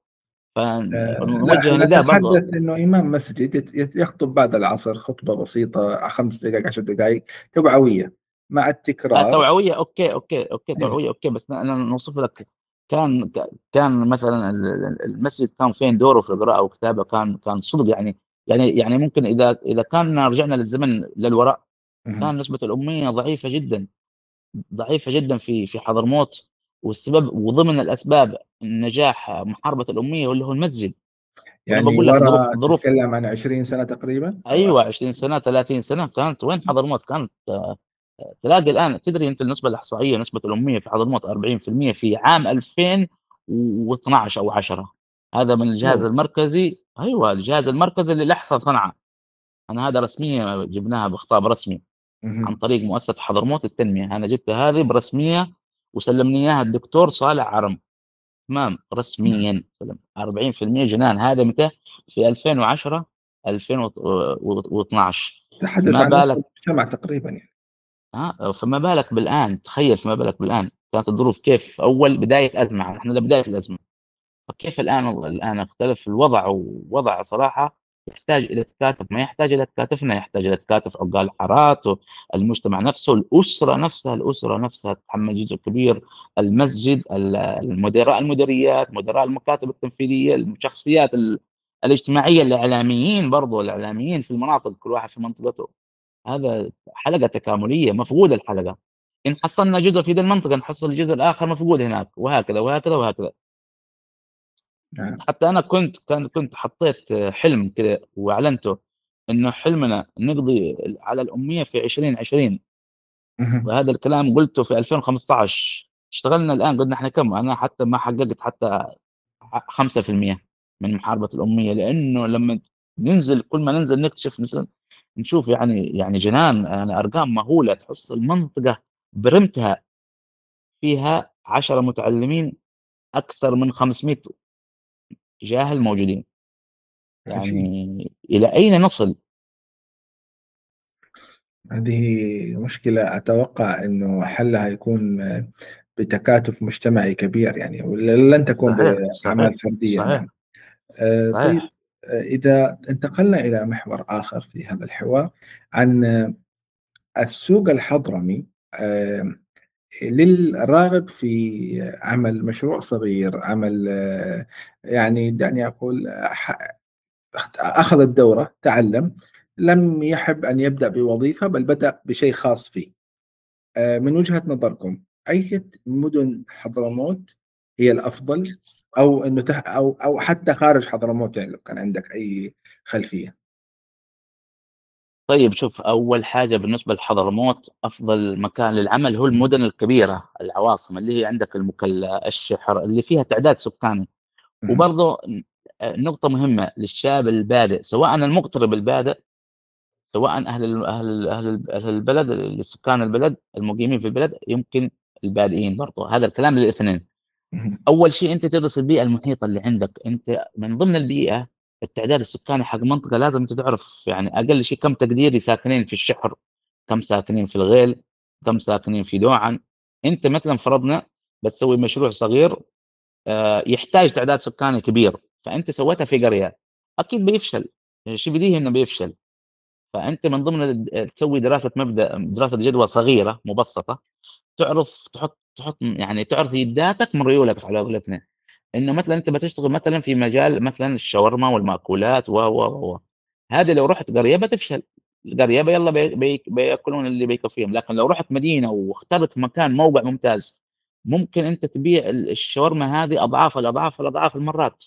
فنوجه نداء برضه إنه إمام مسجد يخطب بعد العصر خطبة بسيطة خمس دقائق عشر دقائق توعوية مع التكرار. آه توعوية okay okay okay توعوية okay بس أنا نوصف لك كان كان مثلا المسجد كان فين دوره في القراءة والكتابه كان كان صدق يعني يعني يعني ممكن إذا إذا كان رجعنا للزمن للوراء كان نسبة الأمية ضعيفة جدا ضعيفة جدا في في حضرموت. والسبب وضمن الأسباب نجاح محاربة الأمية اللي هو المسجد. يعني بقول لك ظروف تتكلم عن 20 سنة تقريبا؟ أيوه 20 سنة 30 سنة. كانت وين حضرموت كانت تلاقي الآن تدري أنت النسبة الإحصائية نسبة الأمية في حضرموت 40% في عام 2012 أو 10 هذا من الجهاز أوه. المركزي. أيوه الجهاز المركزي اللي احصى صنعاء أنا هذا رسمية جبناها بخطاب رسمي عن طريق مؤسسة حضرموت التنمية. أنا جبت هذه برسمية وسلمني إياها الدكتور صالح عرم. تمام؟ رسميا. 40% جنان. هذا متى؟ في 2010 2012 ما بالك المجتمع تقريبا يعني. ها فما بالك بالآن؟ تخيل فما بالك بالآن. كانت الظروف كيف؟ أول بداية أزمة. إحنا بداية الأزمة. فكيف الآن؟ الآن اختلف الوضع ووضع صراحة يحتاج إلى تكاتف ما يحتاج إلى تكاتفنا يحتاج إلى تكاتف عقال الحارات المجتمع نفسه الأسرة نفسها الأسرة نفسها تتحمل جزء كبير. المسجد المدراء المديريات مدراء المكاتب التنفيذية الشخصيات الاجتماعية الإعلاميين برضو الإعلاميين في المناطق كل واحد في منطقته. هذا حلقة تكاملية مفقودة الحلقة. إن حصلنا جزء في ذي المنطقة نحصل الجزء الآخر مفقود هناك. وهكذا وهكذا وهكذا. نعم. حتى أنا كنت كان كنت حطيت حلم كذا وأعلنته إنه حلمنا نقضي على الأمية في 2020 وهذا الكلام قلته في 2015 اشتغلنا الآن قلنا إحنا كم؟ أنا حتى ما حققت حتى 5% من محاربة الأمية لأنه لما ننزل كل ما ننزل نكتشف نشوف يعني يعني جنان يعني أرقام مهولة تحصل المنطقة برمتها فيها 10 متعلمين أكثر من 500 جاهل موجودين يعني إلى أين نصل هذه مشكلة أتوقع أنه حلها يكون بتكاتف مجتمعي كبير يعني ولن تكون بأعمال فردية صحيح. يعني. صحيح. طيب إذا انتقلنا إلى محور آخر في هذا الحوار عن السوق الحضرمي للراغب في عمل مشروع صغير عمل يعني دعني أقول أخذ الدورة تعلم لم يحب أن يبدأ بوظيفة بل بدأ بشيء خاص فيه. من وجهة نظركم أي مدن حضرموت هي الأفضل؟ أو أنه أو أو حتى خارج حضرموت يعني لو كان عندك أي خلفية؟ طيب شوف أول حاجة بالنسبة لحضرموت أفضل مكان للعمل هو المدن الكبيرة العواصم اللي هي عندك المكلا الشحر اللي فيها تعداد سكاني. وبرضه نقطة مهمة للشاب البادئ سواء المغترب البادئ سواء أهل أهل أهل أهل البلد سكان البلد المقيمين في البلد يمكن البادئين برضه هذا الكلام للاثنين. أول شيء أنت تدرس البيئة المحيطة اللي عندك. أنت من ضمن البيئة التعداد السكاني حق منطقة لازم أنت تعرف يعني أقل شيء كم تقديري ساكنين في الشحر كم ساكنين في الغيل كم ساكنين في دوعن. أنت مثلا فرضنا بتسوي مشروع صغير آه، يحتاج تعداد سكاني كبير فأنت سويتها في قرية. أكيد بيفشل. شيء بديهي إنه بيفشل. فأنت من ضمن تسوي دراسة مبدأ دراسة جدوى صغيرة مبسطة تعرف تحط تحط يعني تعرف يداتك من ريولك على قولتنا إنه مثلا أنت بتشتغل مثلا في مجال مثلا الشاورما والمأكولات و و و هذه لو رحت قريه بتفشل القريه يلا بي بي بيأكلون اللي بيكفيهم لكن لو رحت مدينة واخترت مكان موقع ممتاز ممكن أنت تبيع الشاورما هذه أضعاف الاضعاف الاضعاف المرات.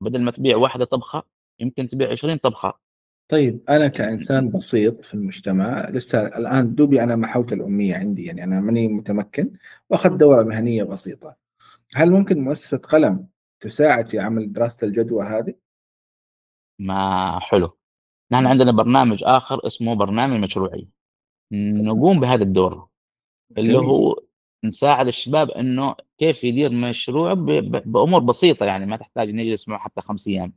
بدل ما تبيع واحدة طبخة يمكن تبيع 20 طبخة. طيب أنا كإنسان بسيط في المجتمع لسه الآن دوبي أنا محوت الأمية عندي يعني أنا ماني متمكن وأخذت دورة مهنية بسيطة. هل ممكن مؤسسة قلم تساعد في عمل دراسة الجدوى هذه؟ ما حلو. نحن عندنا برنامج آخر اسمه برنامج مشروعي نقوم بهذا الدور اللي هو نساعد الشباب إنه كيف يدير مشروع بأمور بسيطة يعني ما تحتاج نجلس معه حتى خمس أيام.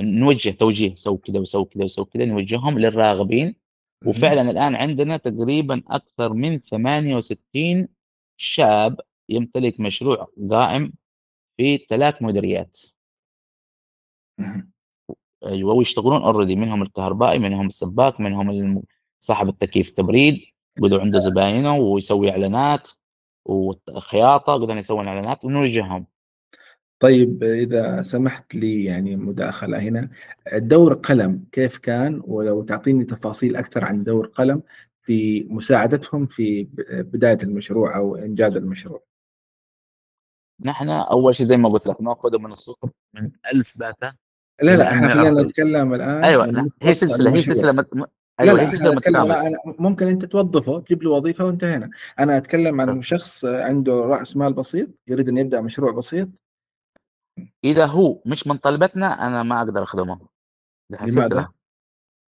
نوجه توجيه سوي كذا وسوي كذا وسوي كذا نوجههم للراغبين. وفعلا الآن عندنا تقريبا أكثر من 68 شاب يمتلك مشروع قائم في ثلاث مديريات. أيوه ويشتغلون already منهم الكهربائي منهم السباك منهم صاحب التكييف تبريد قدر عنده زباينه ويسوي إعلانات وخياطة قدر يسوي إعلانات ونوجههم. طيب إذا سمحت لي يعني مداخلة هنا. دور قلم كيف كان؟ ولو تعطيني تفاصيل أكثر عن دور قلم في مساعدتهم في بداية المشروع أو إنجاز المشروع. نحن أول شيء زي ما قلت لك ناخذه من الصفر من ألف داتا لا لا إحنا خلينا نتكلم الآن أيوه هي سلسلة هي سلسلة مت... أيوه لا هي سلسلة متكاملة. أنا ممكن أنت توظفه تجيب له وظيفة وانتهينا. أنا أتكلم عن شخص عنده رأس مال بسيط يريد أن يبدأ مشروع بسيط. إذا هو مش من طلبتنا أنا ما أقدر أخدمه. لماذا؟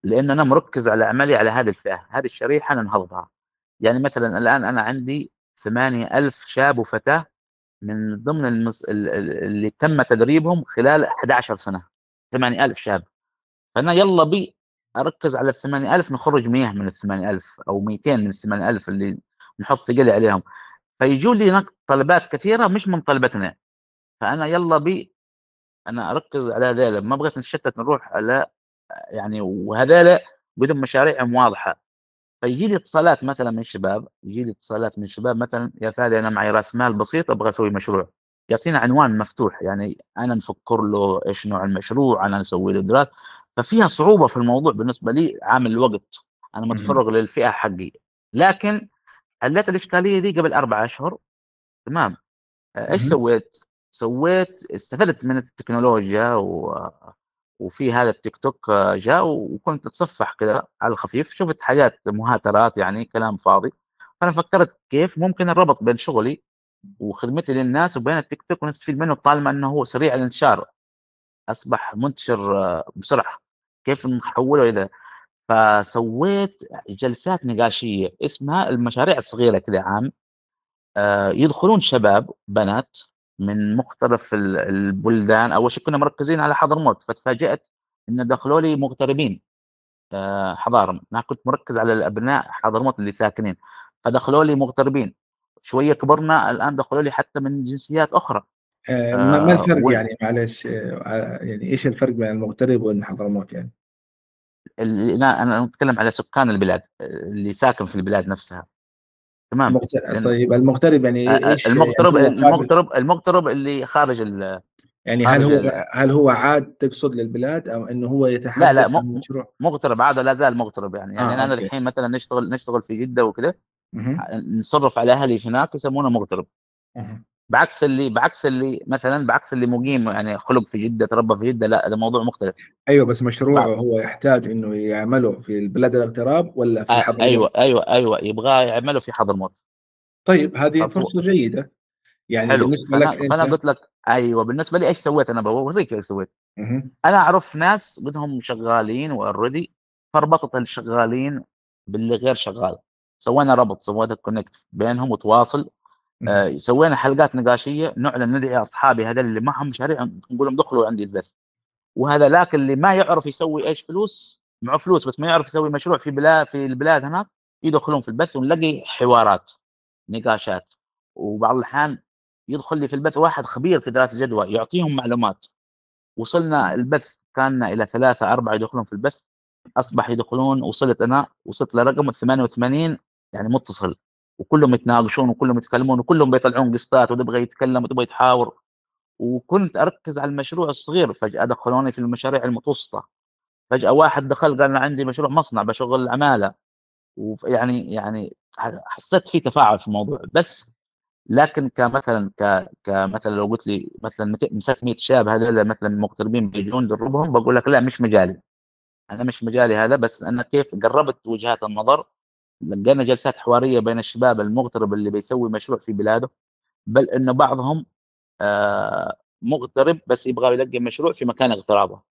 لأن أنا مركز على عملي على هذه الفئة. هذه الشريحة أنا نهضها. يعني مثلا الآن أنا عندي 8000 شاب وفتاة من ضمن المس... اللي تم تدريبهم خلال 11 سنة 8000 شاب فأنا يلا بي أركز على ال 8000 نخرج 100 من ال 8000 أو 200 من ال 8000 اللي نحط ثقلي عليهم. فيجوا لي طلبات كثيرة مش من طلبتنا. فأنا يلا بي أنا أركز على هذول ما بغيت نتشتت نروح على يعني وهذول بدهم مشاريعهم واضحة. فيجي لي اتصالات مثلا من شباب يجي لي اتصالات من شباب مثلا يا فادي أنا معي رأس مال بسيط أبغى أسوي مشروع. يعطينا عنوان مفتوح يعني أنا نفكر له إيش نوع المشروع أنا نسوي له دراسة. ففيها صعوبة في الموضوع بالنسبة لي عامل الوقت. أنا متفرغ للفئة حقي. لكن حليت الإشكالية دي قبل أربع أشهر. تمام. إيش سويت؟ سويت استفدت من التكنولوجيا و... وفي هذا التيك توك جاء وكنت أتصفح كذا على الخفيف شفت حاجات مهاترات يعني كلام فاضي. فأنا فكرت كيف ممكن الربط بين شغلي وخدمتي للناس وبين التيك توك ونستفيد منه طالما إنه هو سريع الانتشار أصبح منتشر بسرعة. كيف نحوله إلى فسويت جلسات نقاشية اسمها المشاريع الصغيرة كذا عام آه، يدخلون شباب بنات من مختلف البلدان أول شيء كنا مركزين على حضرموت فتفاجأت إن دخلوا لي مغتربين آه، حضارم. أنا كنت مركز على الأبناء حضرموت اللي ساكنين فدخلوا لي مغتربين. شوية كبرنا الآن دخلوا لي حتى من جنسيات أخرى. آه ما الفرق و... يعني؟ معلش آه يعني إيش الفرق بين المغترب وابن حضرموت يعني؟ أنا أنا أتكلم على سكان البلاد اللي ساكن في البلاد نفسها. تمام. طيب المغترب يعني آه، إيش المغترب يعني المغترب المغترب اللي خارج ال يعني هل هو ال... هل هو عاد تقصد للبلاد أو إنه هو يتحدث لا لا مشروع مغترب عاد لا زال مغترب يعني. يعني آه أنا الحين مثلا نشتغل نشتغل في جدة وكذا نصرف على أهلي هناك يسمونه مغترب. بعكس اللي بعكس اللي مثلا بعكس اللي مقيم يعني خلق في جدة تربى في جدة لا هذا موضوع مختلف. أيوه بس مشروعه هو يحتاج إنه يعمله في البلاد الاغتراب ولا في آه حضرموت؟ أيوه أيوه أيوه يبغى يعمله في حضرموت طيب هذه فرصة جيدة. يعني حلو. بالنسبة فأنا لك فأنا قلت لك أيوه بالنسبة لي إيش سويت أنا؟ بوريك إيش سويت. أنا أعرف ناس بدهم شغالين و already فربطت الشغالين باللي غير شغال. سوينا ربط سوينا connect بينهم وتواصل. آه سوينا حلقات نقاشية نعلن ندعي أصحابي هذول اللي معهم مشاريع نقول لهم دخلوا عندي البث. وهذا لكن اللي ما يعرف يسوي إيش فلوس معه فلوس بس ما يعرف يسوي مشروع في بلاد في البلاد هناك يدخلون في البث ونلاقي حوارات نقاشات. وبعض الأحيان يدخل لي في البث واحد خبير في دراسة جدوى يعطيهم معلومات. وصلنا البث كان إلى ثلاثة أربعة يدخلون في البث أصبح يدخلون وصلت أنا وصلت لرقم 88 يعني متصل. وكلهم يتناقشون وكلهم يتكلمون وكلهم بيطلعون قسطات وتبغى يتكلم وتبغى يتحاور. وكنت أركز على المشروع الصغير فجأة دخلوني في المشاريع المتوسطة. فجأة واحد دخل قال أنا عندي مشروع مصنع بشغل عماله ويعني يعني حسيت في تفاعل في الموضوع. بس لكن كمثلا ك كمثلا لو قلت لي مثلا مسكت 100 شاب هذول مثلا مغتربين بيجون دربهم بقول لك لا مش مجالي. أنا مش مجالي هذا بس أنا كيف قربت وجهات النظر لقينا جلسات حوارية بين الشباب المغترب اللي بيسوي مشروع في بلاده بل إنه بعضهم آه مغترب بس يبغى يلقي مشروع في مكان اغترابه.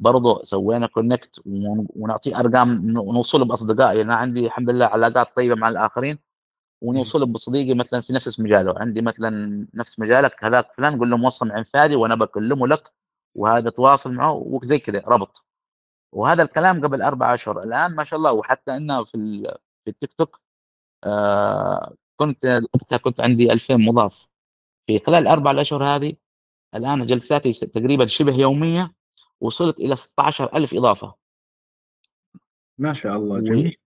برضه سوينا كونكت ونعطيه أرقام ونوصل بأصدقائي. أنا عندي الحمد لله علاقات طيبة مع الآخرين ونوصل بصديقي مثلا في نفس مجاله. عندي مثلا نفس مجالك هذاك فلان قول له موصل عن فادي وأنا بكلمه لك وهذا تواصل معه وزي كذا ربط. وهذا الكلام قبل أربع أشهر. الآن ما شاء الله وحتى إنه في في التيك توك آه كنت كنت عندي 2000 مضاف. في خلال الاربع الأشهر هذه الآن جلساتي تقريبا شبه يومية وصلت إلى 16000 إضافة. ما شاء الله جميل.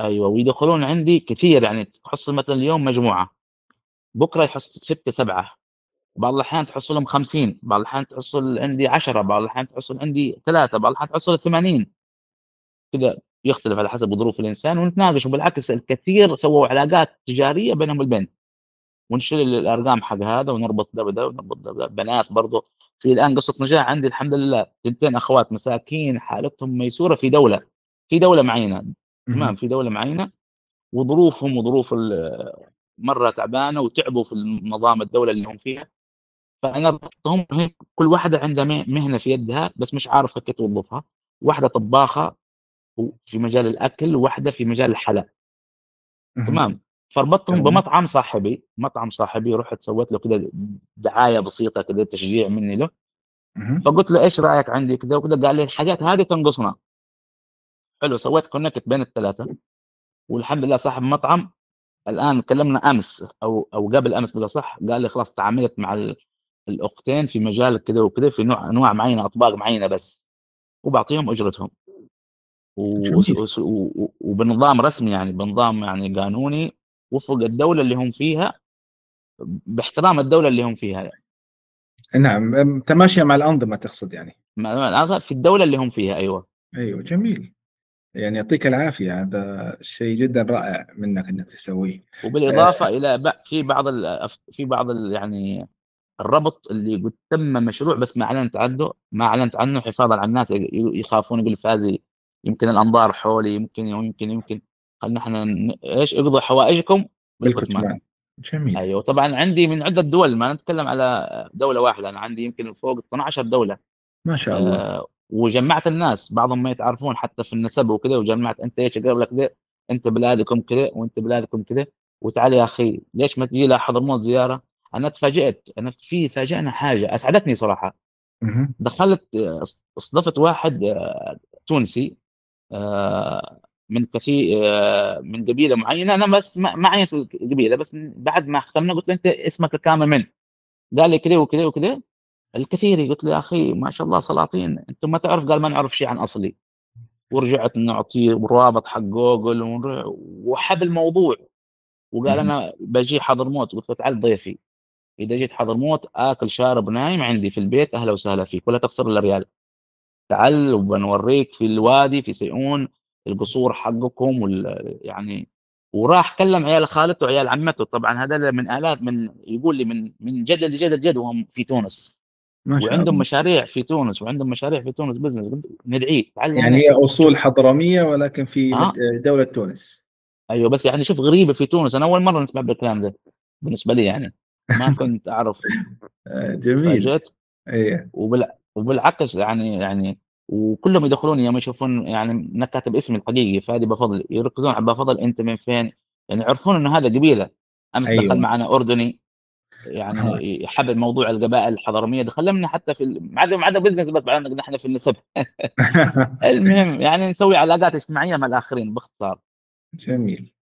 أيوه ويدخلون عندي كثير يعني تحصل مثلا اليوم مجموعة. بكرة يحصل ستة سبعة. بعض الأحيان تحصلهم 50 بعض الأحيان تحصل عندي 10 بعض الأحيان تحصل عندي ثلاثة. بعض الأحيان تحصل 80 كذا يختلف على حسب ظروف الإنسان ونتناقش. وبالعكس الكثير سووا علاقات تجارية بينهم البين ونشيل الأرقام حق هذا ونربط ده بده ونربط ده بده. بنات برضه في الآن قصة نجاح عندي الحمد لله. تنتين أخوات مساكين حالتهم ميسورة في دولة. في دولة معينة. تمام؟ في دولة معينة. وظروفهم وظروف مرة تعبانة وتعبوا في النظام الدولة اللي هم فيها. فانا ربطتهم كل واحدة عندها مهنة في يدها بس مش عارفة كيف توظفها. واحدة طباخة في مجال الأكل وواحده في مجال الحلا تمام. فربطتهم بمطعم صاحبي مطعم صاحبي رحت سويت له كده دعاية بسيطة كده تشجيع مني له. فقلت له إيش رأيك عندي كده؟ وكده قال لي الحاجات هذه تنقصنا. حلو سويت connect بين الثلاثه والحمد لله صاحب مطعم الآن كلمنا أمس أو أو قبل أمس بلا صح قال لي خلاص تعاملت مع الأختين في مجال كذا وكذا في نوع انواع معينة أطباق معينة بس. وبعطيهم أجرتهم. وبنظام رسمي يعني بنظام يعني قانوني وفق الدولة اللي هم فيها باحترام الدولة اللي هم فيها يعني. نعم تماشيا مع الأنظمة تقصد يعني. في الدولة اللي هم فيها أيوه. أيوه جميل. يعني يعطيك العافية هذا شيء جدا رائع منك إنك تسويه. وبالإضافة آه. إلى في بعض في بعض يعني الربط اللي قد تم مشروع بس ما أعلنت عنه ما أعلنت عنه حفاظا على الناس يخافون يقول هذه يمكن الأنظار حولي يمكن يمكن يمكن. خلينا إحنا إيش اقضوا حوائجكم بالكتمان جميل. أيوه. طبعا عندي من عدة دول ما نتكلم على دولة واحدة أنا عندي يمكن فوق 12 دولة. ما شاء الله. آه وجمعت الناس بعضهم ما يتعرفون حتى في النسب وكذا وجمعت أنت إيش اقرب لك كذا أنت بلادكم كذا وأنت بلادكم كذا وتعال يا أخي ليش ما تجي لحضرموت زيارة؟ أنا تفاجئت أنا في فاجئنا حاجة أسعدتني صراحة. دخلت استضفت واحد آه، تونسي. آه، من كثير آه، من قبيلة معينة. أنا بس ما عينت القبيلة بس بعد ما ختمنا قلت له أنت اسمك الكامل من؟ قال لي كذا وكذا وكذا. الكثير قلت له يا أخي ما شاء الله سلاطين أنتم ما تعرف؟ قال ما نعرف شيء عن أصلي. ورجعت نعطيه رابط حق جوجل وحب الموضوع. وقال أنا بجي حضرموت قلت له تعال ضيفي. إذا جيت حضرموت آكل شارب نايم عندي في البيت أهلا وسهلا فيك ولا تخسر إلا ريال. تعال وبنوريك في الوادي في سيئون القصور حقكم وال يعني وراح كلم عيال خالته وعيال عمته. طبعا هذا من آلاف من يقول لي من من جد لجد لجد وهم في تونس. ما شاء وعندهم الله. مشاريع في تونس وعندهم مشاريع في تونس business ندعيه يعني هي أصول حضرمية ولكن في آه. دولة تونس. أيوه بس يعني شوف غريبة في تونس. أنا أول مرة نسمع بالكلام ده بالنسبة لي يعني. ما كنت أعرف. آه، جميل. إيه. وبالعكس يعني يعني وكلهم يدخلون يوم يشوفون يعني إنك كاتب اسمي الحقيقي فادي بفضل يركزون على بفضل أنت من فين يعني يعرفون إنه هذا قبيلة. أمس أيوة. دخل معنا أردني يعني. يحب موضوع القبائل الحضرمية دخلنا حتى في ما عدا ما عدا بزنس بس نحن في النسب. المهم يعني نسوي علاقات اجتماعية مع الآخرين باختصار. جميل.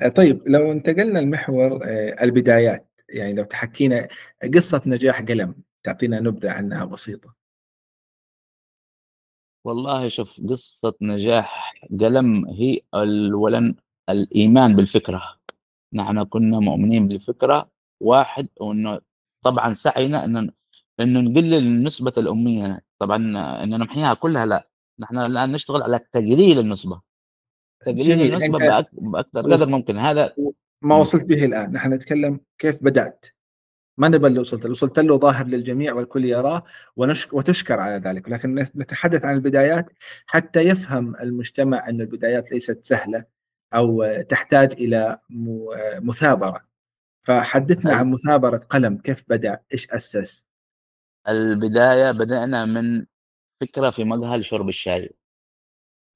آه، طيب لو انتقلنا لمحور آه، البدايات يعني لو تحكينا قصة نجاح قلم تعطينا نبذة عنها بسيطة. والله شوف قصة نجاح قلم هي أولا الإيمان بالفكرة. نحن كنا مؤمنين بالفكرة واحد وإنه طبعا سعينا إنه إنه نقلل نسبة الأمية. طبعا إنه نمحيها كلها لا. نحن الآن نشتغل على تقليل النسبة. تقليل جميل النسبة بأكثر قدر ممكن. هذا ما. وصلت به الآن. نحن نتكلم كيف بدأت. ما نبى اللي وصلت له. وصلت له ظاهر للجميع والكل يراه ونشك وتشكر على ذلك. لكن نتحدث عن البدايات. حتى يفهم المجتمع أن البدايات ليست سهلة أو تحتاج إلى م- مثابرة. فحدثنا عن مثابرة قلم. كيف بدأ؟ إيش أسس؟ البداية بدأنا من فكرة في مقهى لشرب الشاي.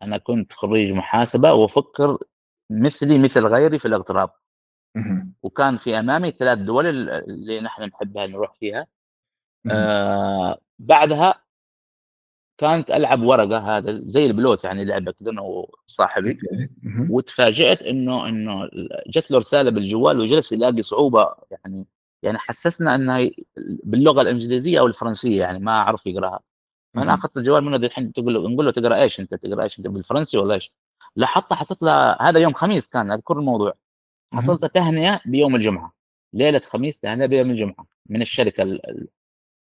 أنا كنت خريج محاسبة وأفكر مثلي مثل غيري في الاغتراب. وكان في أمامي ثلاث دول اللي نحن نحبها نروح فيها. آه بعدها كانت ألعب ورقة هذا زي البلوت يعني لعبة كذا أنا وصاحبي. وتفاجئت إنه إنه جت له رسالة بالجوال وجلس يلاقي صعوبة يعني يعني حسسنا انها باللغة الإنجليزية أو الفرنسية يعني ما أعرف يقراها فانا. أخذت الجوال منه الحين تقول له نقول له تقرأ إيش أنت تقرأ إيش أنت بالفرنسي ولا إيش؟ لاحظت حصلت له هذا يوم خميس كان أذكر الموضوع. حصلت تهنئة بيوم الجمعة ليلة خميس تهنئة بيوم الجمعة من الشركة ال- ال-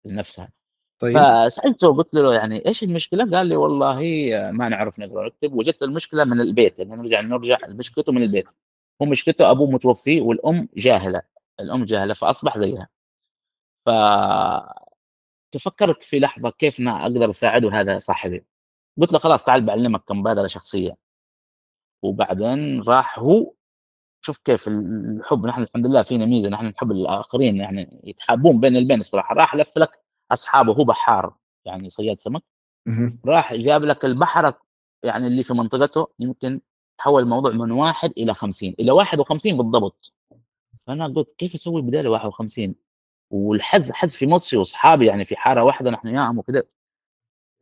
نفسها. طيب. فسألته قلت له يعني إيش المشكلة؟ قال لي والله ما نعرف نقرأ ونكتب وجدت المشكلة من البيت يعني نرجع نرجع مشكلته من البيت. هو مشكلته أبوه متوفي والأم جاهلة الأم جاهلة فأصبح زيها. ف فكرت في لحظة كيف أنا أقدر أساعده هذا صاحبي. قلت له خلاص تعال بعلمك كمبادرة شخصية. وبعدين راح هو شوف كيف الحب. نحن الحمد لله فينا ميزة نحن نحب الآخرين يعني يتحابون بين البين الصراحه راح لف لك أصحابه هو بحار يعني صياد سمك. راح جاب لك البحر يعني اللي في منطقته يمكن تحول الموضوع من واحد إلى 50 إلى 51 بالضبط. فأنا قلت كيف أسوي بدال 51 والحز حز في مصري وأصحابي يعني في حارة واحدة نحن وياهم وكذا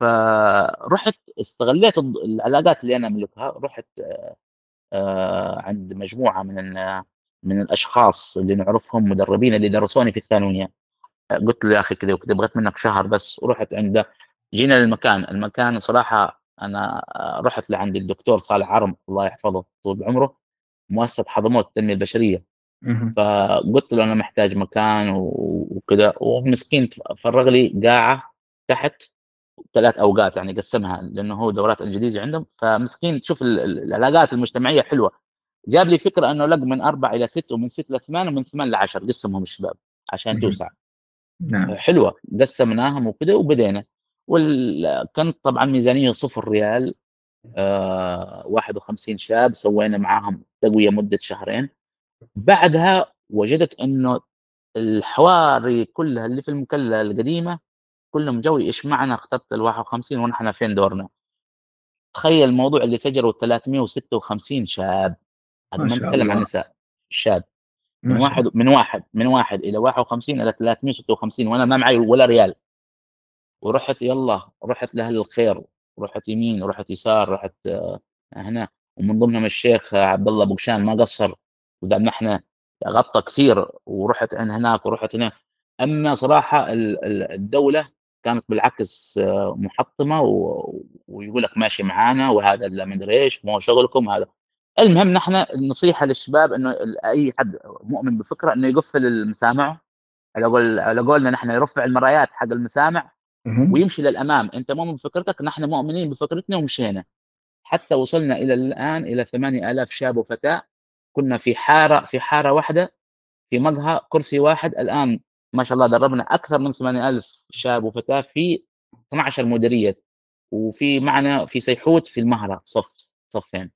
فرحت استغليت العلاقات اللي أنا أملكها رحت آه، عند مجموعة من من الأشخاص اللي نعرفهم مدربين اللي درسوني في الثانوية. قلت له يا أخي كذا وكذا بغيت منك شهر بس ورحت عنده جينا للمكان. المكان صراحة أنا آه، رحت لعند الدكتور صالح عرم الله يحفظه طول عمره مؤسسة حضرموت التنمية البشرية. فقلت له أنا محتاج مكان وكذا. ومسكين فرغ لي قاعة تحت ثلاث أوقات يعني قسمها لأنه هو دورات إنجليزي عندهم فمسكين ال- العلاقات المجتمعية حلوة. جاب لي فكرة إنه لق من أربع إلى ست ومن ست لثمان ومن ثمان لعشر قسمهم الشباب عشان. توسع. نعم. حلوة قسمناهم وكذا وبدينا. وال... كانت طبعا ميزانية صفر ريال آه 51 شاب سوينا معاهم تقوية مدة شهرين. بعدها وجدت إنه الحواري كلها اللي في المكلا القديمة كلهم جو يشمعنا اخترت ال 51 ونحن فين دورنا. تخيل الموضوع اللي سجلوا 356 شاب. هذا ما نتكلم عن نساء شاب. من واحد من واحد من واحد إلى 51 إلى 356 وأنا ما معي ولا ريال. ورحت يلا رحت لأهل الخير رحت يمين رحت يسار رحت آه، هنا. ومن ضمنهم الشيخ عبد الله بوشان ما قصر. ودعمنا إحنا غطى كثير ورحت عند هناك ورحت هناك أما صراحة ال- ال- الدولة كانت بالعكس آه، محطمة و- ويقول لك ماشي معانا وهذا لا مدري إيش مو شغلكم هذا. المهم نحن النصيحة للشباب إنه أي حد مؤمن بفكرة إنه يقفل المسامع على قول على قولنا نحن يرفع المرايات حق المسامع. ويمشي للأمام. أنت مؤمن بفكرتك؟ نحن مؤمنين بفكرتنا ومشينا. حتى وصلنا إلى الآن إلى 8000 شاب وفتاة. كنا في حارة في حارة واحدة في مقهى كرسي واحد. الآن ما شاء الله دربنا أكثر من 8000 شاب وفتاة في 12 مديرية وفي معنا في سيحوت في المهرة صف صفين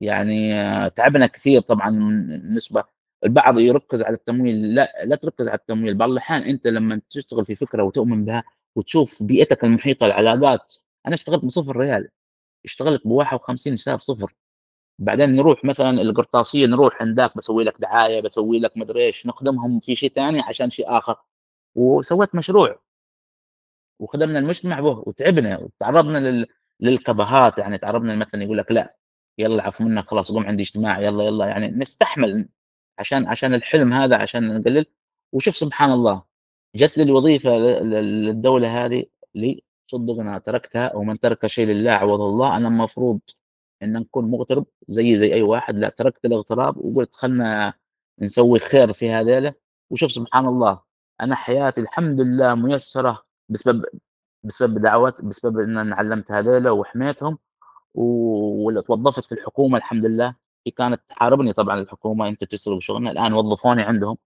يعني. آه، تعبنا كثير طبعا من نسبه البعض يركز على التمويل لا لا تركز على التمويل. بعض الأحيان أنت لما تشتغل في فكرة وتؤمن بها وتشوف بيئتك المحيطة العلاقات. أنا اشتغلت بصفر ريال اشتغلت ب 51 حساب صفر. بعدين نروح مثلا القرطاسية نروح عندك بسوي لك دعاية بسوي لك مدري إيش نخدمهم في شيء ثاني عشان شيء آخر. وسويت مشروع. وخدمنا المجتمع به وتعبنا وتعرضنا لل... للكبهات يعني تعرضنا مثلا يقول لك لا يلا عفو منك خلاص قوم عندي اجتماع يلا يلا يعني نستحمل عشان عشان الحلم هذا عشان نقلل. وشوف سبحان الله جت لي الوظيفة للدولة هذه لي صدقنا تركتها ومن ترك شيء لله عوض الله أنا المفروض إن نكون مغترب زي زي أي واحد. لا تركت الاغتراب وقلت خلنا نسوي خير في هذيله. وشوف سبحان الله أنا حياتي الحمد لله ميسرة بسبب بسبب دعوات بسبب إن أنا علمت هذيله وحميتهم وتوظفت في الحكومة الحمد لله. هي كانت تحاربني طبعا الحكومة أنت تسرق شغلنا الآن وظفوني عندهم.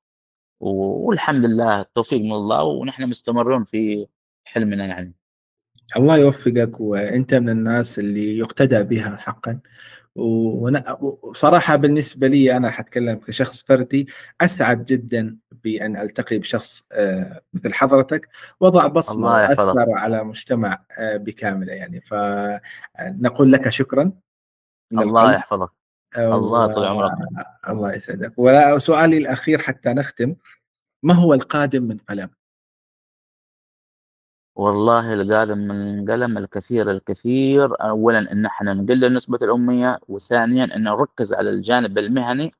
والحمد لله التوفيق من الله ونحن مستمرون في حلمنا يعني. الله يوفقك وأنت من الناس اللي يقتدى بها حقا. وصراحه بالنسبة لي أنا حتكلم كشخص فردي أسعد جدا بأن ألتقي بشخص آه، مثل حضرتك وضع بصمة وأثر على مجتمع آه، بكامله يعني. فنقول لك شكرا. الله يحفظك. الله طول عمرك. الله يسعدك. وسؤالي الأخير حتى نختم ما هو القادم من قلم؟ والله القادم من قلم الكثير الكثير. اولا إن إحنا نقلل نسبة الأمية وثانيا إن نركز على الجانب المهني.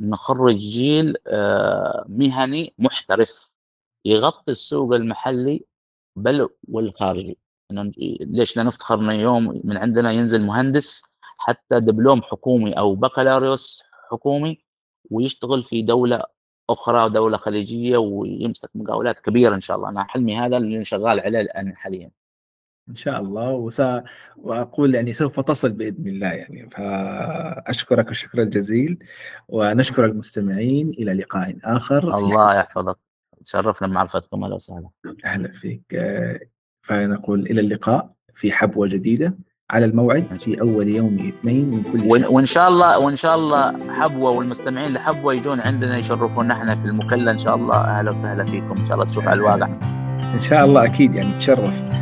نخرج جيل آه، مهني محترف يغطي السوق المحلي بل والخارجي. ليش؟ لا نفتخر ان يوم من عندنا ينزل مهندس حتى دبلوم حكومي أو بكالوريوس حكومي ويشتغل في دولة أخرى دولة خليجية ويمسك مقاولات كبيرة إن شاء الله. أنا حلمي هذا اللي شغال عليه الآن حاليا. إن شاء الله. وس... وأقول يعني سوف تصل بإذن الله يعني. فأشكرك الشكر الجزيل. ونشكر المستمعين. إلى لقاء آخر. الله يحفظك. تشرفنا بمعرفتكم. أهلا وسهلا. أهلا فيك. فنقول إلى اللقاء في حبوة جديدة. على الموعد في أول يوم اثنين من كل وإن, وإن شاء الله وإن شاء الله حبوة والمستمعين لحبوة يجون عندنا يشرفونا إحنا في المكلا. إن شاء الله أهلا وسهلا فيكم. إن شاء الله تشوف على الواقع. إن شاء الله أكيد يعني تشرف.